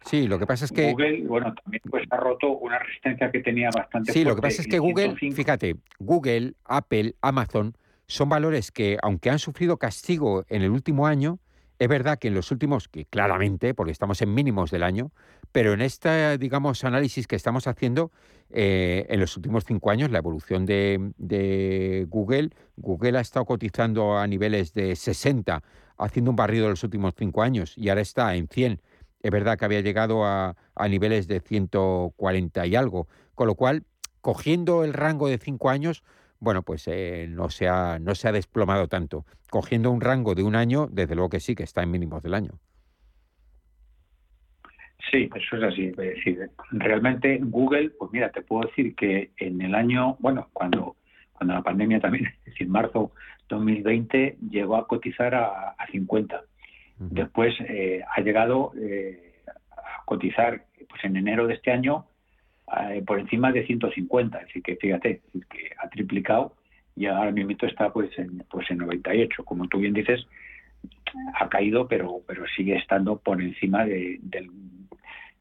Sí, lo que pasa es que... Google, bueno, también pues ha roto una resistencia que tenía bastante Sí, lo que pasa es que Google, fíjate, Google, Apple, Amazon son valores que, aunque han sufrido castigo en el último año, es verdad que en los últimos, que claramente, porque estamos en mínimos del año, pero en este, digamos, análisis que estamos haciendo, eh, en los últimos cinco años, la evolución de, Google, Google ha estado cotizando a niveles de 60, haciendo un barrido en los últimos cinco años, y ahora está en 100. Es verdad que había llegado a, a niveles de 140 y algo, con lo cual, cogiendo el rango de cinco años, bueno, pues eh, no, se ha, no se ha desplomado tanto. Cogiendo un rango de un año, desde luego que sí, que está en mínimos del año. Sí, eso es así. Es decir, realmente Google, pues mira, te puedo decir que en el año, bueno, cuando, cuando la pandemia también, es decir, marzo 2020, llegó a cotizar a, 50. Después eh, ha llegado eh, a cotizar pues en enero de este año eh, por encima de 150, es decir, que fíjate, que ha triplicado y ahora mismo está pues en, pues en 98. Como tú bien dices, ha caído, pero, pero sigue estando por encima de,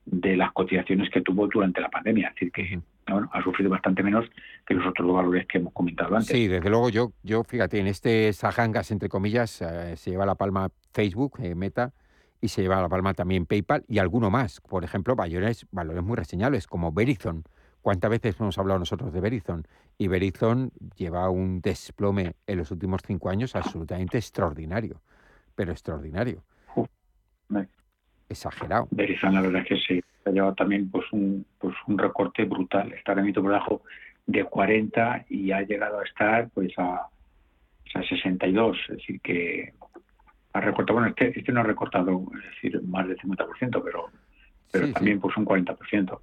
de, las cotizaciones que tuvo durante la pandemia. Es decir, que ha sufrido bastante menos que los otros valores que hemos comentado antes. Sí, desde luego yo, yo fíjate, en este Sajangas, entre comillas, eh, se lleva la palma Facebook, eh, Meta, y se lleva a la palma también PayPal y alguno más. Por ejemplo, valores, valores muy reseñables como Verizon. ¿Cuántas veces hemos hablado nosotros de Verizon? Y Verizon lleva un desplome en los últimos cinco años absolutamente extraordinario, pero extraordinario. Exagerado. Verizon, la verdad es que sí. Ha llevado también pues un, pues un recorte brutal. Está ahora por debajo de 40 y ha llegado a estar pues a, a 62. Es decir, que ha recortado, bueno, este, este, no ha recortado, es decir, más del 50%, pero, pero también pues un 40%.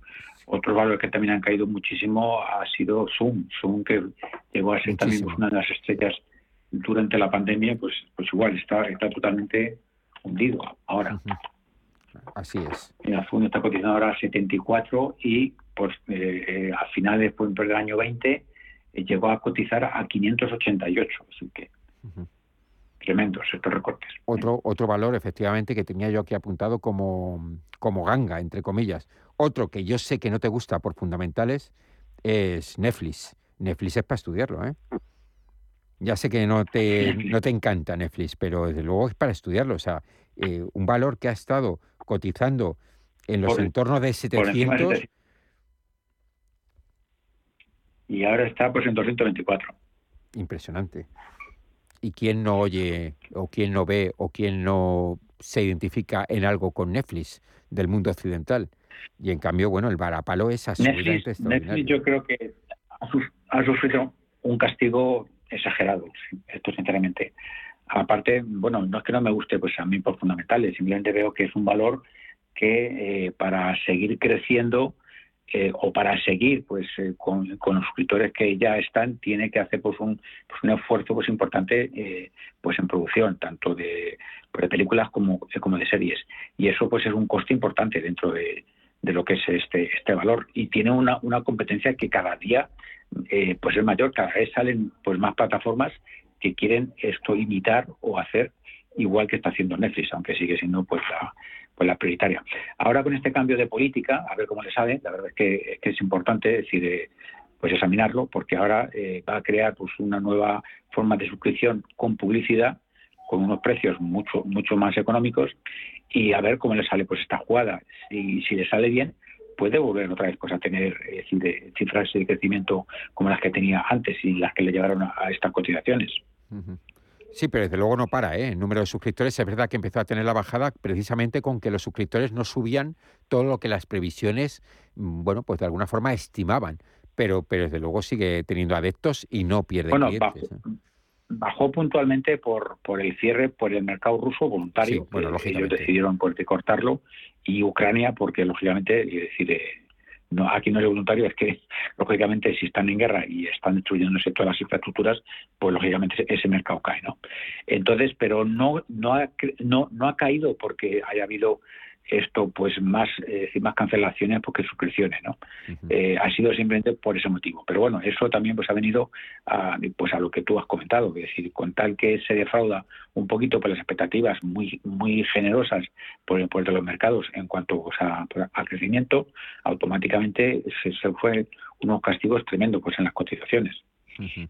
Otro valor que también han caído muchísimo ha sido Zoom, Zoom que llegó a ser también pues, una de las estrellas durante la pandemia, pues, pues igual está, está totalmente hundido ahora. Así es. Mira, Zoom está cotizando ahora a 74 y pues eh, eh, a finales pues, del año 20 eh, llegó a cotizar a 588, así que tremendos estos recortes. Otro, otro valor, efectivamente, que tenía yo aquí apuntado como, como ganga, entre comillas. Otro que yo sé que no te gusta por fundamentales es Netflix. Netflix es para estudiarlo, ¿eh? Ya sé que no te, no te encanta Netflix, pero desde luego es para estudiarlo. O sea, eh, un valor que ha estado cotizando en los entornos de 700... y ahora está pues en 224. Impresionante y quién no oye o quién no ve o quién no se identifica en algo con Netflix del mundo occidental. Y en cambio, bueno, el varapalo es absolutamente Netflix, Netflix yo creo que ha sufrido un castigo exagerado, esto sinceramente. Aparte, bueno, no es que no me guste pues a mí por fundamentales, simplemente veo que es un valor que eh, para seguir creciendo eh, o para seguir pues eh, con, los escritores que ya están tiene que hacer pues un, pues, un esfuerzo pues importante eh, pues en producción tanto de, pues, de películas como, como de series. Y eso pues es un coste importante dentro de, de lo que es este este valor. Y tiene una, una competencia que cada día pues es mayor. Cada vez salen pues más plataformas que quieren esto imitar o hacer igual que está haciendo Netflix aunque sigue siendo pues la pues la prioritaria. Ahora con este cambio de política, a ver cómo le sale, la verdad es que, es importante decir, eh, pues examinarlo, porque ahora eh, va a crear pues una nueva forma de suscripción con publicidad, con unos precios mucho mucho más económicos y a ver cómo le sale pues esta jugada. Si, si le sale bien, puede volver otra vez pues a tener cifras de crecimiento como las que tenía antes y las que le llevaron a, estas cotizaciones. Sí, pero desde luego no para, ¿eh? El número de suscriptores es verdad que empezó a tener la bajada precisamente con que los suscriptores no subían todo lo que las previsiones, mm, bueno, pues de alguna forma estimaban. Pero, pero desde luego sigue teniendo adeptos y no pierde clientes. Bajó, puntualmente por, por el cierre por el mercado ruso voluntario. bueno, ellos decidieron cortarlo y Ucrania porque lógicamente, y decir, eh, no, aquí no es voluntario, es que lógicamente si están en guerra y están destruyéndose todas las infraestructuras, pues lógicamente ese mercado cae, ¿no? Entonces, pero no no ha, no, no ha caído porque haya habido esto pues más eh, más cancelaciones porque suscripciones no eh, ha sido simplemente por ese motivo. Pero bueno eso también pues ha venido a pues a lo que tú has comentado es decir con tal que se defrauda un poquito por las expectativas muy muy generosas por el de los mercados en cuanto pues, a, al crecimiento automáticamente se, se fue unos castigos tremendos pues en las cotizaciones.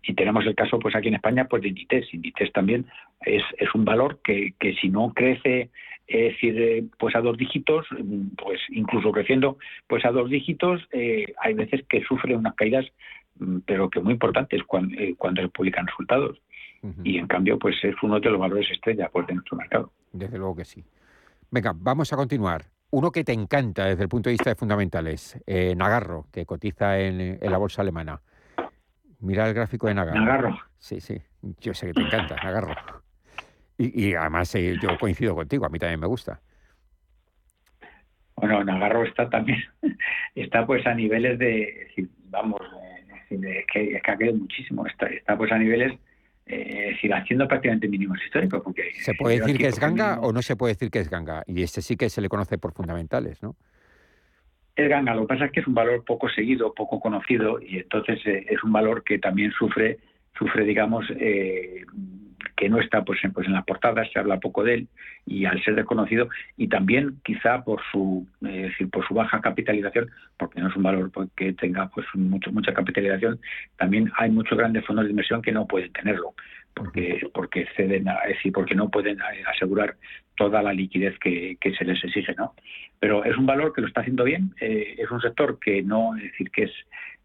Y tenemos el caso, pues aquí en España, pues de Inditex. Inditex también es, es un valor que, que si no crece, es decir, eh, pues a dos dígitos, pues incluso creciendo, pues a dos dígitos, eh, hay veces que sufre unas caídas, mm, pero que muy importantes cuando, eh, cuando se publican resultados. Y en cambio, pues es uno de los valores estrella pues, de nuestro mercado. Desde luego que sí. Venga, vamos a continuar. Uno que te encanta desde el punto de vista de fundamentales, Nagarro, que cotiza en, en la bolsa alemana. Mira el gráfico de Nagarro. Nagarro. Sí, sí. Yo sé que te encanta, Nagarro. Y, además eh, yo coincido contigo, a mí también me gusta. Bueno, Nagarro está también, está pues a niveles de, vamos, es que, es que ha caído muchísimo, está, está pues a niveles, eh, decir, haciendo prácticamente mínimos históricos. Porque ¿Se puede decir que es ganga o no se puede decir que es ganga? Y este sí que se le conoce por fundamentales, ¿no? es ganga. Lo que pasa es que es un valor poco seguido, poco conocido y entonces eh, es un valor que también sufre, sufre digamos, eh, que no está pues en, pues en las portadas, se habla poco de él y al ser desconocido y también quizá por su decir por su baja capitalización, porque no es un valor pues, que tenga pues mucho mucha capitalización, también hay muchos grandes fondos de inversión que no pueden tenerlo porque porque ceden a, es decir, porque no pueden eh, asegurar toda la liquidez que, que, se les exige, ¿no? Pero es un valor que lo está haciendo bien, eh, es un sector que no, es decir, que es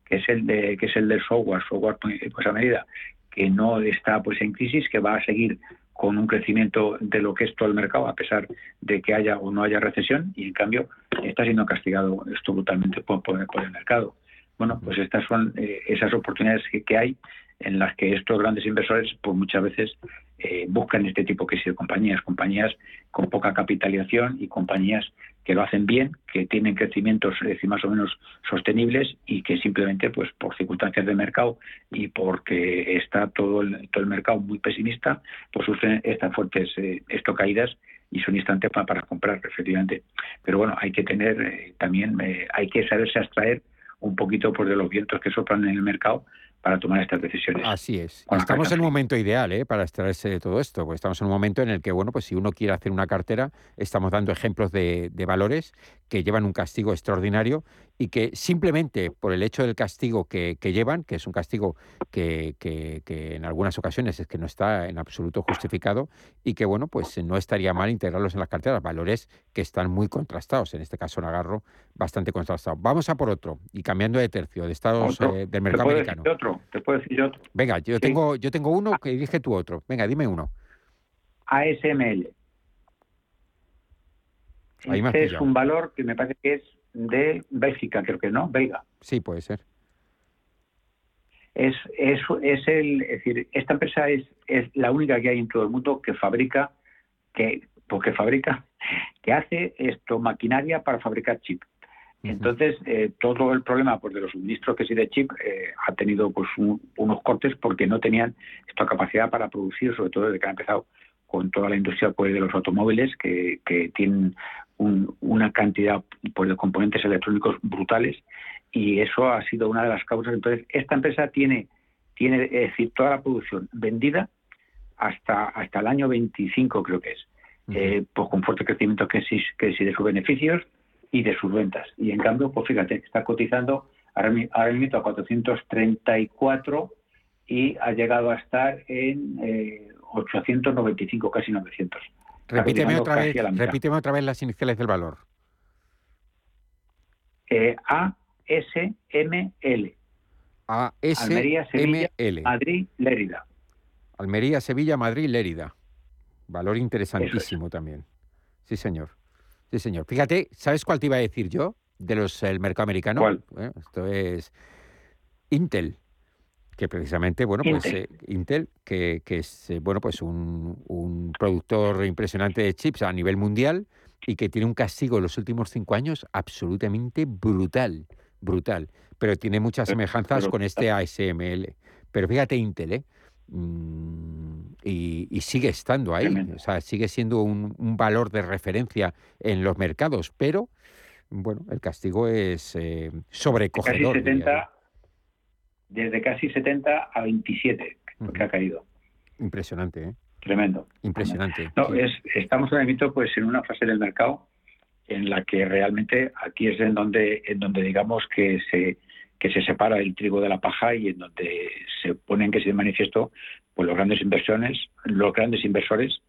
que es el de que es el del software, software pues a medida que no está pues en crisis, que va a seguir con un crecimiento de lo que es todo el mercado, a pesar de que haya o no haya recesión, y en cambio está siendo castigado esto brutalmente por, el mercado. Bueno, pues estas son eh, esas oportunidades que, que, hay en las que estos grandes inversores pues muchas veces eh, buscan este tipo que de compañías, compañías con poca capitalización y compañías que lo hacen bien, que tienen crecimientos más o menos sostenibles y que simplemente pues por circunstancias de mercado y porque está todo el, todo el mercado muy pesimista, pues sufren estas fuertes eh, caídas y son instantes para, para, comprar, efectivamente. Pero bueno, hay que tener eh, también, eh, hay que saberse abstraer un poquito pues, de los vientos que soplan en el mercado para tomar estas decisiones. Así es. Estamos en un momento ideal ¿eh? para extraerse de todo esto, porque estamos en un momento en el que, bueno, pues si uno quiere hacer una cartera, estamos dando ejemplos de, de valores que llevan un castigo extraordinario y que simplemente por el hecho del castigo que, llevan, que es un castigo que, en algunas ocasiones es que no está en absoluto justificado y que, bueno, pues no estaría mal integrarlos en las carteras, valores que están muy contrastados, en este caso Nagarro, bastante contrastado. Vamos a por otro, y cambiando de tercio, de estados eh, del mercado americano. otro? ¿Te puedo decir otro? Venga, yo, tengo, yo tengo uno que dije tú otro. Venga, dime uno. ASML. Este es un valor que me parece que es de Bélgica, creo que no, belga. Sí, puede ser. Es, es, es el, es decir, esta empresa es, es la única que hay en todo el mundo que fabrica, que, porque pues fabrica, que hace esto, maquinaria para fabricar chip. Entonces, eh, todo el problema pues, de los suministros que sí de chip eh, ha tenido pues unos cortes porque no tenían esta capacidad para producir, sobre todo desde que ha empezado con toda la industria pues, de los automóviles, que, que tienen una cantidad pues, de componentes electrónicos brutales y eso ha sido una de las causas. Entonces, esta empresa tiene, tiene decir, toda la producción vendida hasta, hasta el año 25, creo que es. eh, pues con fuerte crecimiento que sí, que sí de sus beneficios y de sus ventas. Y en cambio, pues fíjate, está cotizando ahora, mismo a 434 y ha llegado a estar en 895, casi 900. Repíteme otra, vez, repíteme otra vez las iniciales del valor. Eh, ASML. Almería, Sevilla, Madrid, Lérida. Almería, Sevilla, Madrid, Lérida. Valor interesantísimo también. Sí, señor. Sí, señor. Fíjate, ¿sabes cuál te iba a decir yo de los el mercado americano? ¿Cuál? esto es Intel que precisamente, bueno, pues Intel, eh, que, que, es, eh, bueno, pues un, un, productor impresionante de chips a nivel mundial y que tiene un castigo en los últimos cinco años absolutamente brutal, brutal. Pero tiene muchas semejanzas con este ASML. Pero fíjate Intel, ¿eh? Mm, y, sigue estando ahí, o sea, sigue siendo un, un, valor de referencia en los mercados, pero bueno, el castigo es eh, sobrecogedor. Casi 70, desde casi 70 a 27, que ha caído. Impresionante, ¿eh? Tremendo. Impresionante. No, es, estamos ahora mismo pues en una fase del mercado en la que realmente aquí es en donde, en donde digamos que se que se separa el trigo de la paja y en donde se ponen que se manifiesto pues los grandes inversiones, los grandes inversores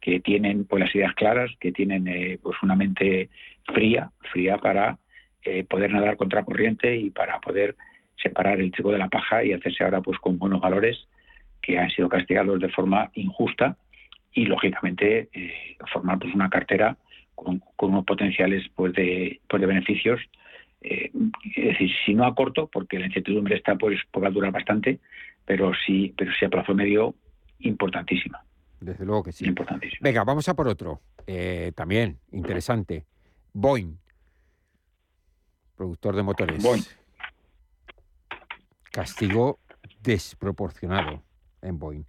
que tienen pues las ideas claras, que tienen eh, pues una mente fría, fría para eh, poder nadar contra corriente y para poder separar el trigo de la paja y hacerse ahora pues con buenos valores que han sido castigados de forma injusta y lógicamente eh, formar pues una cartera con, unos potenciales pues de, pues de beneficios. Eh, es decir si no a corto porque la incertidumbre está pues podrá durar bastante pero sí pero sí a plazo medio importantísima. Desde luego que sí. Importantísima. Venga vamos a por otro. Eh, también interesante. Boeing productor de motores. Boeing castigo desproporcionado en Boeing.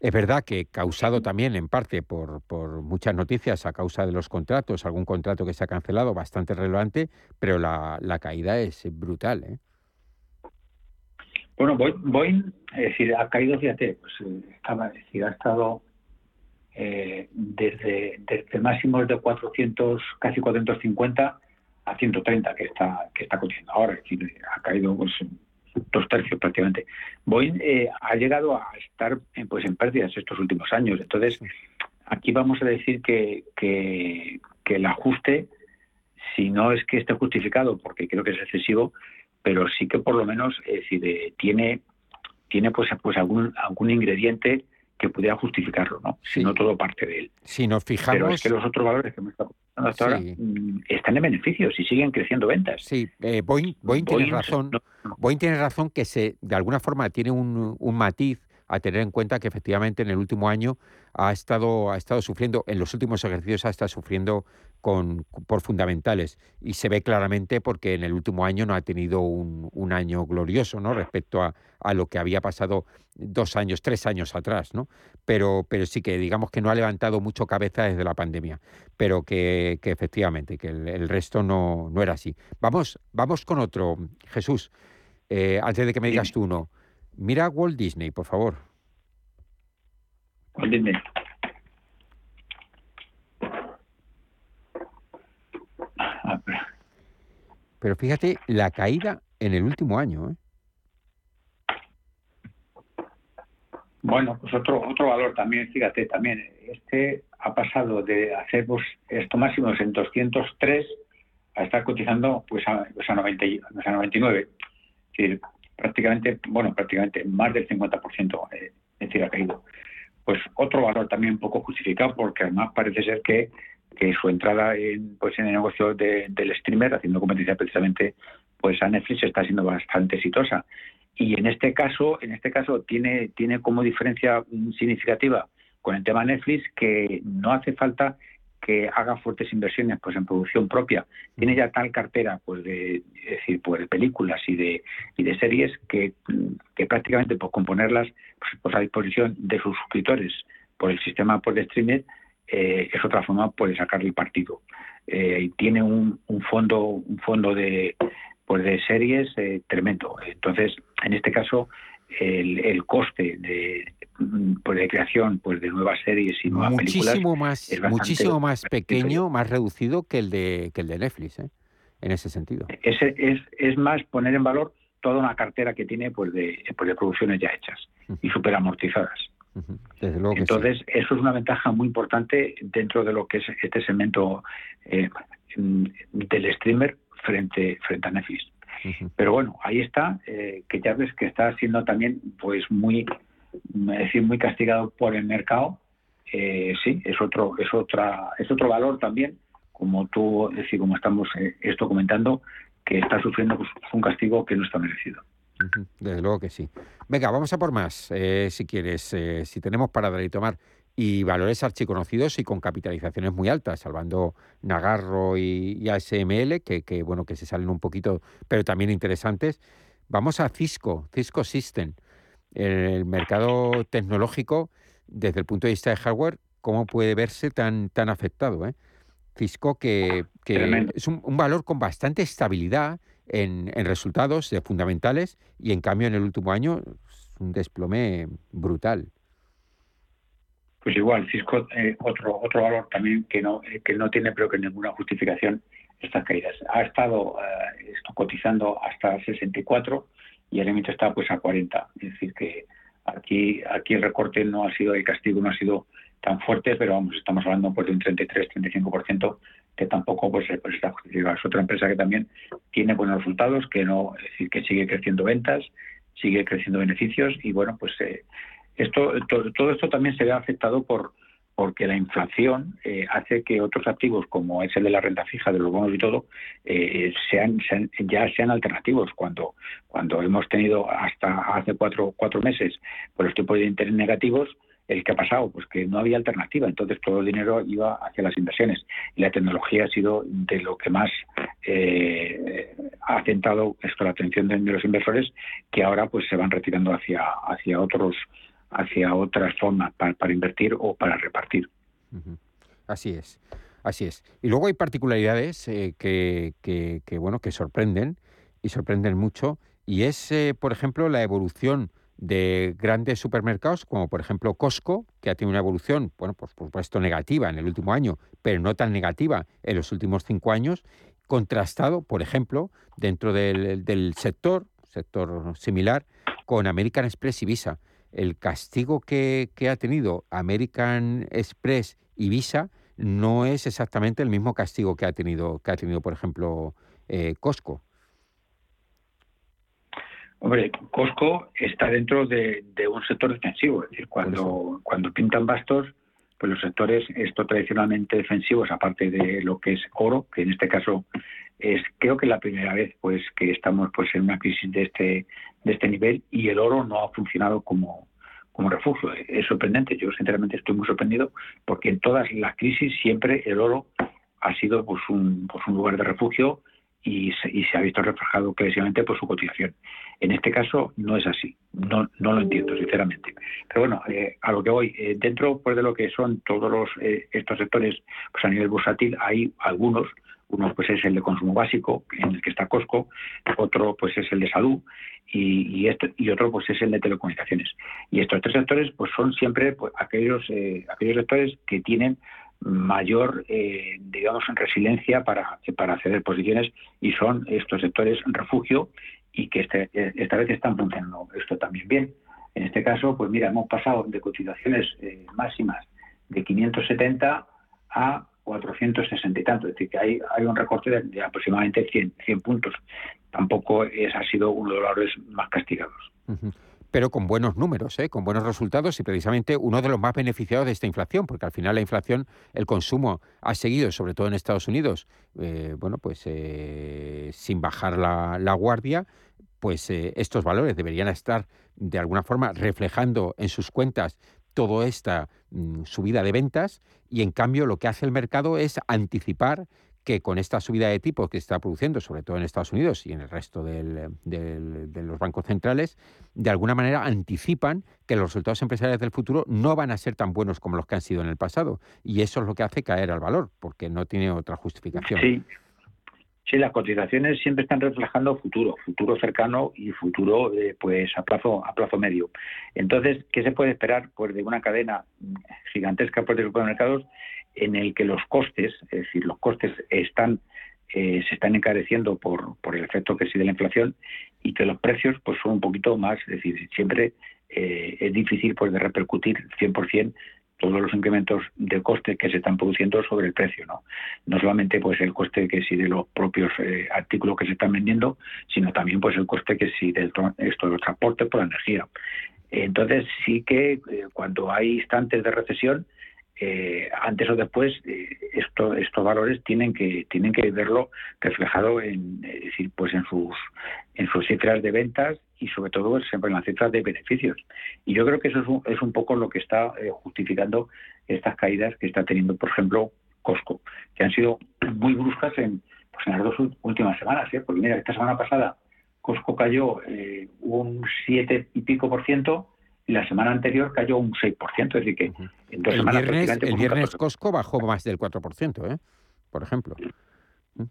Es verdad que causado también en parte por, por, muchas noticias a causa de los contratos, algún contrato que se ha cancelado bastante relevante, pero la, caída es brutal. ¿eh? Bueno, Boeing, es decir, ha caído, fíjate, pues eh, estaba, decir, ha estado eh, desde, desde máximos de 400, casi 450 a 130 que está que está cotizando ahora, es decir, ha caído pues, dos tercios prácticamente. Boeing eh, ha llegado a estar en, pues en pérdidas estos últimos años. Entonces, aquí vamos a decir que, que, el ajuste, si no es que esté justificado, porque creo que es excesivo, pero sí que por lo menos es decir, tiene, tiene pues, pues algún, algún ingrediente que pudiera justificarlo, ¿no? Si no todo parte de él. Si nos fijamos... Pero es que los otros valores que hemos estado hasta ahora mm, están en beneficios y siguen creciendo ventas. Sí, eh, Boeing, tiene razón. Boeing tiene razón que se, de alguna forma tiene un, un matiz a tener en cuenta que efectivamente en el último año ha estado, ha estado sufriendo, en los últimos ejercicios ha estado sufriendo con, por fundamentales y se ve claramente porque en el último año no ha tenido un, un año glorioso ¿no? respecto a, a, lo que había pasado dos años, tres años atrás, ¿no? pero, pero sí que digamos que no ha levantado mucho cabeza desde la pandemia, pero que, que efectivamente, que el, resto no, no, era así. Vamos, vamos con otro, Jesús, eh, antes de que me digas tú uno. Mira Walt Disney, por favor. Walt Disney. Pero fíjate la caída en el último año. ¿eh? Bueno, pues otro otro valor también, fíjate, también este ha pasado de hacer pues, esto máximos en 203 a estar cotizando pues a, pues a, 90, a 99. Es decir, prácticamente, bueno, prácticamente más del 50%, eh, es decir, ha caído. Pues otro valor también poco justificado, porque además parece ser que, que su entrada en, pues en el negocio del streamer, haciendo competencia precisamente pues a Netflix, está siendo bastante exitosa. Y en este caso, en este caso tiene, tiene como diferencia significativa con el tema Netflix que no hace falta que haga fuertes inversiones pues en producción propia. Tiene ya tal cartera pues de decir pues de películas y de y de series que, que prácticamente por componerlas pues, pues, a disposición de sus suscriptores por el sistema pues, de streaming eh, es otra forma pues, de sacarle partido. Eh, tiene un, un, fondo un fondo de pues de series eh, tremendo. Entonces en este caso el, el coste de, pues de creación pues de nuevas series y nuevas muchísimo más muchísimo más pequeño más reducido que el de que el de Netflix ¿eh? en ese sentido. Ese es, es más poner en valor toda una cartera que tiene pues de, pues de producciones ya hechas y súper amortizadas. Entonces eso es una ventaja muy importante dentro de lo que es este segmento eh, del streamer frente frente a Netflix pero bueno, ahí está, eh, que ya ves que está siendo también pues muy, decir, muy castigado por el mercado. Eh, sí, es otro, es otra, es otro valor también, como tú, decir, como estamos eh, esto comentando, que está sufriendo pues, un castigo que no está merecido. Desde luego que sí. Venga, vamos a por más, si quieres, si tenemos para dar y tomar y valores archiconocidos y con capitalizaciones muy altas, salvando Nagarro y, ASML, que, que, bueno, que se salen un poquito, pero también interesantes. Vamos a Cisco, Cisco System. El mercado tecnológico, desde el punto de vista de hardware, ¿cómo puede verse tan, tan afectado? Eh? Cisco, que, es un, valor con bastante estabilidad en, en resultados fundamentales y en cambio en el último año un desplome brutal pues igual Cisco eh, otro otro valor también que no eh, que no tiene pero que ninguna justificación estas caídas. Ha estado eh, cotizando hasta 64 y el límite está pues a 40 es decir que aquí aquí el recorte no ha sido el castigo no ha sido tan fuerte pero vamos estamos hablando pues de un 33 35 que tampoco pues, pues está justificado es otra empresa que también tiene buenos resultados que no es decir que sigue creciendo ventas sigue creciendo beneficios y bueno pues eh, esto, todo, esto también se ve afectado por porque la inflación eh, hace que otros activos, como es el de la renta fija, de los bonos y todo, eh, sean, ya sean alternativos. Cuando, cuando hemos tenido hasta hace cuatro, cuatro meses por los tipos de interés negativos, el que ha pasado, pues que no había alternativa, entonces todo el dinero iba hacia las inversiones. Y la tecnología ha sido de lo que más eh, ha centrado esto la atención de, los inversores, que ahora pues se van retirando hacia hacia otros hacia otras formas para, invertir o para repartir. Así es, así es. Y luego hay particularidades eh, que, bueno, que sorprenden y sorprenden mucho. Y es, eh, por ejemplo, la evolución de grandes supermercados, como por ejemplo Costco, que ha tenido una evolución, bueno, por supuesto negativa en el último año, pero no tan negativa en los últimos cinco años, contrastado, por ejemplo, dentro del, del sector, sector similar, con American Express y Visa el castigo que, ha tenido American Express y Visa no es exactamente el mismo castigo que ha tenido, que ha tenido por ejemplo, eh, Costco. Hombre, Costco está dentro de, un sector defensivo, es decir, cuando, cuando pintan bastos, pues los sectores esto tradicionalmente defensivos, aparte de lo que es oro, que en este caso es creo que la primera vez pues que estamos pues en una crisis de este de este nivel y el oro no ha funcionado como como refugio. Es sorprendente, yo sinceramente estoy muy sorprendido porque en todas las crisis siempre el oro ha sido pues un, pues, un lugar de refugio y se, y se ha visto reflejado clarísimamente por su cotización. En este caso no es así, no, no lo entiendo sinceramente. Pero bueno, eh, a lo que voy, eh, dentro pues, de lo que son todos los, eh, estos sectores pues a nivel bursátil hay algunos uno pues es el de consumo básico, en el que está Costco, otro pues es el de salud y, y, y otro pues es el de telecomunicaciones. Y estos tres sectores pues son siempre pues, aquellos, eh, aquellos sectores que tienen mayor, eh, digamos, resiliencia para, para ceder posiciones y son estos sectores refugio y que este, esta vez están funcionando esto también bien. En este caso, pues mira, hemos pasado de cotizaciones eh, máximas de 570 a 460 y tanto, es decir, que hay, hay un recorte de, aproximadamente 100, 100 puntos. Tampoco es, ha sido uno de los valores más castigados. Pero con buenos números, ¿eh? con buenos resultados y precisamente uno de los más beneficiados de esta inflación, porque al final la inflación, el consumo ha seguido, sobre todo en Estados Unidos, eh, bueno, pues eh, sin bajar la, la guardia, pues estos valores deberían estar de alguna forma reflejando en sus cuentas toda esta mm, subida de ventas y en cambio lo que hace el mercado es anticipar que con esta subida de tipos que se está produciendo, sobre todo en Estados Unidos y en el resto de los bancos centrales, de alguna manera anticipan que los resultados empresariales del futuro no van a ser tan buenos como los que han sido en el pasado. Y eso es lo que hace caer al valor, porque no tiene otra justificación. Sí, las cotizaciones siempre están reflejando futuro, futuro cercano y futuro eh, pues a plazo a plazo medio. Entonces, ¿qué se puede esperar pues de una cadena gigantesca pues, de supermercados en el que los costes, es decir, los costes están eh, se están encareciendo por, por el efecto que de la inflación y que los precios pues son un poquito más, es decir, siempre eh, es difícil pues de repercutir 100% todos los incrementos de coste que se están produciendo sobre el precio, ¿no? No solamente pues el coste que sí de los propios eh, artículos que se están vendiendo, sino también pues el coste que sí del esto de los transportes por la energía. Entonces sí que eh, cuando hay instantes de recesión eh, antes o después eh, esto, estos valores tienen que tienen que verlo reflejado en decir pues en sus en sus cifras de ventas y sobre todo siempre en las cifras de beneficios. Y yo creo que eso es un, es un poco lo que está eh, justificando estas caídas que está teniendo por ejemplo Costco que han sido muy bruscas en pues en las dos últimas semanas porque mira esta semana pasada Costco cayó un 7 y pico por ciento y la semana anterior cayó un 6%, es decir que en dos el semanas viernes, El viernes Costco bajó más del 4%, ¿eh? por ejemplo.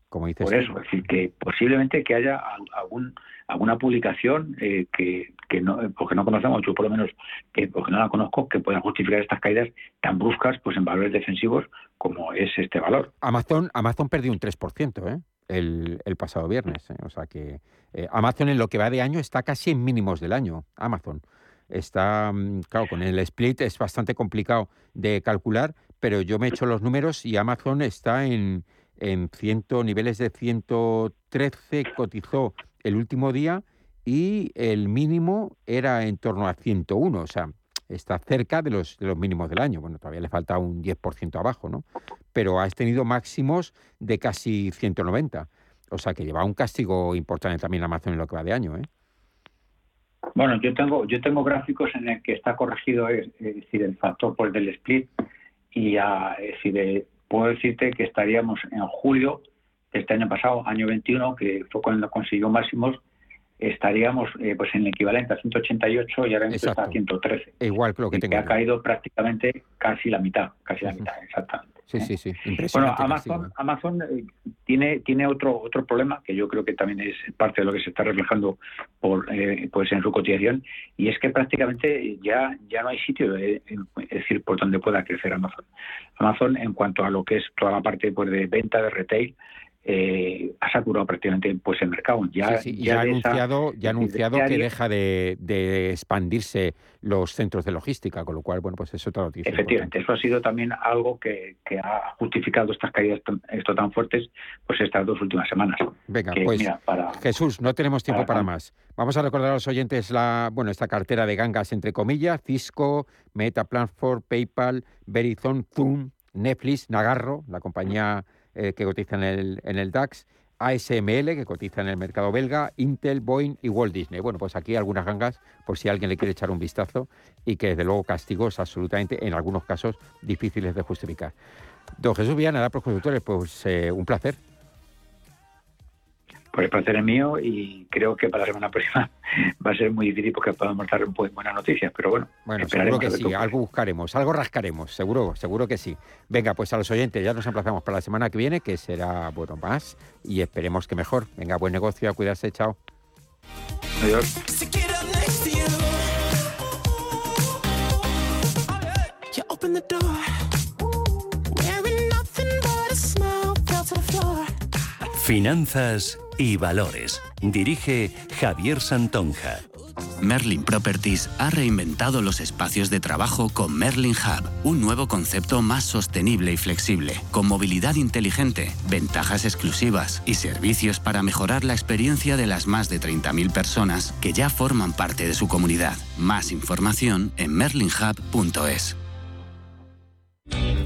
Como dices por eso, es decir, que posiblemente que haya algún, alguna publicación eh, que, que no, porque no conocemos, yo por lo menos, que, porque no la conozco, que pueda justificar estas caídas tan bruscas pues en valores defensivos como es este valor. Amazon, Amazon perdió un 3%, ¿eh? El, el, pasado viernes. ¿eh? O sea que eh, Amazon en lo que va de año está casi en mínimos del año. Amazon está, mm, claro, con el split es bastante complicado de calcular, pero yo me he hecho los números y Amazon está en, en ciento, niveles de 113, cotizó el último día y el mínimo era en torno a 101, o sea, está cerca de los, de los mínimos del año. Bueno, todavía le falta un 10% abajo, ¿no? Pero has tenido máximos de casi 190. O sea que lleva un castigo importante también Amazon en lo que va de año, ¿eh? Bueno, yo tengo yo tengo gráficos en el que está corregido es, decir el factor por del split y a, es decir, puedo decirte que estaríamos en julio de este año pasado, año 21, que fue cuando consiguió máximos, estaríamos eh, pues en el equivalente a 188 y ahora mismo está a 113. Igual que lo que, que ha caído prácticamente casi la mitad, casi la mitad, exactamente. Sí, sí, sí. Bueno, Amazon, Amazon eh, tiene, tiene otro, otro problema que yo creo que también es parte de lo que se está reflejando por, eh, pues en su cotización y es que prácticamente ya, ya no hay sitio, es decir, por donde pueda crecer Amazon. Amazon, en cuanto a lo que es toda la parte pues, de venta de retail, eh, ha saturado prácticamente pues el mercado. Ya, ya, ha anunciado, ya ha anunciado que deja de, expandirse los centros de logística, con lo cual, bueno, pues es otra noticia. Efectivamente, eso ha sido también algo que, ha justificado estas caídas esto tan fuertes pues estas dos últimas semanas. Venga, pues Jesús, no tenemos tiempo para, más. Vamos a recordar a los oyentes la, bueno, esta cartera de gangas entre comillas, Cisco, Meta Platform, PayPal, Verizon, Zoom, Netflix, Nagarro, la compañía eh, que cotiza en el, en el DAX, ASML, que cotiza en el mercado belga, Intel, Boeing y Walt Disney. Bueno, pues aquí algunas gangas, por si alguien le quiere echar un vistazo, y que desde luego castigos absolutamente, en algunos casos, difíciles de justificar. Don Jesús Viana, por Consultores, pues eh, un placer. Por el placer es mío y creo que para la semana próxima va a ser muy difícil porque podemos dar pues, buenas noticias, pero bueno. Bueno, seguro que sí, algo buscaremos, algo rascaremos, seguro, seguro que sí. Venga, pues a los oyentes ya nos emplazamos para la semana que viene, que será, bueno, más y esperemos que mejor. Venga, buen negocio, a cuidarse, chao. Adiós. Finanzas y valores. Dirige Javier Santonja. Merlin Properties ha reinventado los espacios de trabajo con Merlin Hub, un nuevo concepto más sostenible y flexible, con movilidad inteligente, ventajas exclusivas y servicios para mejorar la experiencia de las más de 30.000 personas que ya forman parte de su comunidad. Más información en merlinhub.es.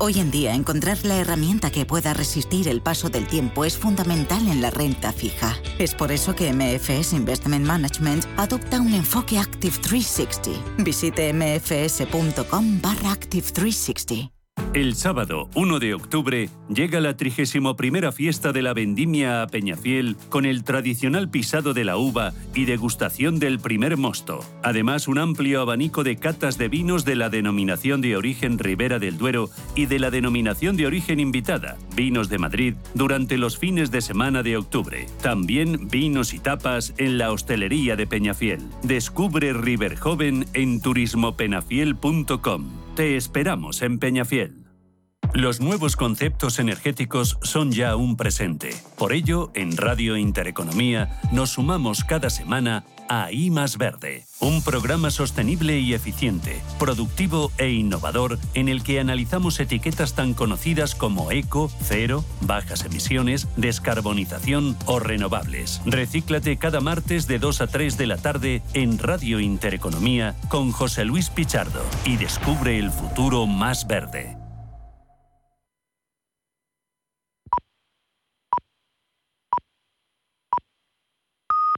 Hoy en día, encontrar la herramienta que pueda resistir el paso del tiempo es fundamental en la renta fija. Es por eso que MFS Investment Management adopta un enfoque Active 360. Visite mfs.com barra Active 360. El sábado 1 de octubre llega la 31 fiesta de la vendimia a Peñafiel con el tradicional pisado de la uva y degustación del primer mosto. Además, un amplio abanico de catas de vinos de la denominación de origen Ribera del Duero y de la denominación de origen invitada, Vinos de Madrid, durante los fines de semana de octubre. También vinos y tapas en la hostelería de Peñafiel. Descubre River Joven en turismopenafiel.com. Te esperamos en Peñafiel. Los nuevos conceptos energéticos son ya un presente. Por ello, en Radio Intereconomía nos sumamos cada semana a I Verde, un programa sostenible y eficiente, productivo e innovador en el que analizamos etiquetas tan conocidas como eco, cero, bajas emisiones, descarbonización o renovables. Recíclate cada martes de 2 a 3 de la tarde en Radio Intereconomía con José Luis Pichardo y descubre el futuro más verde.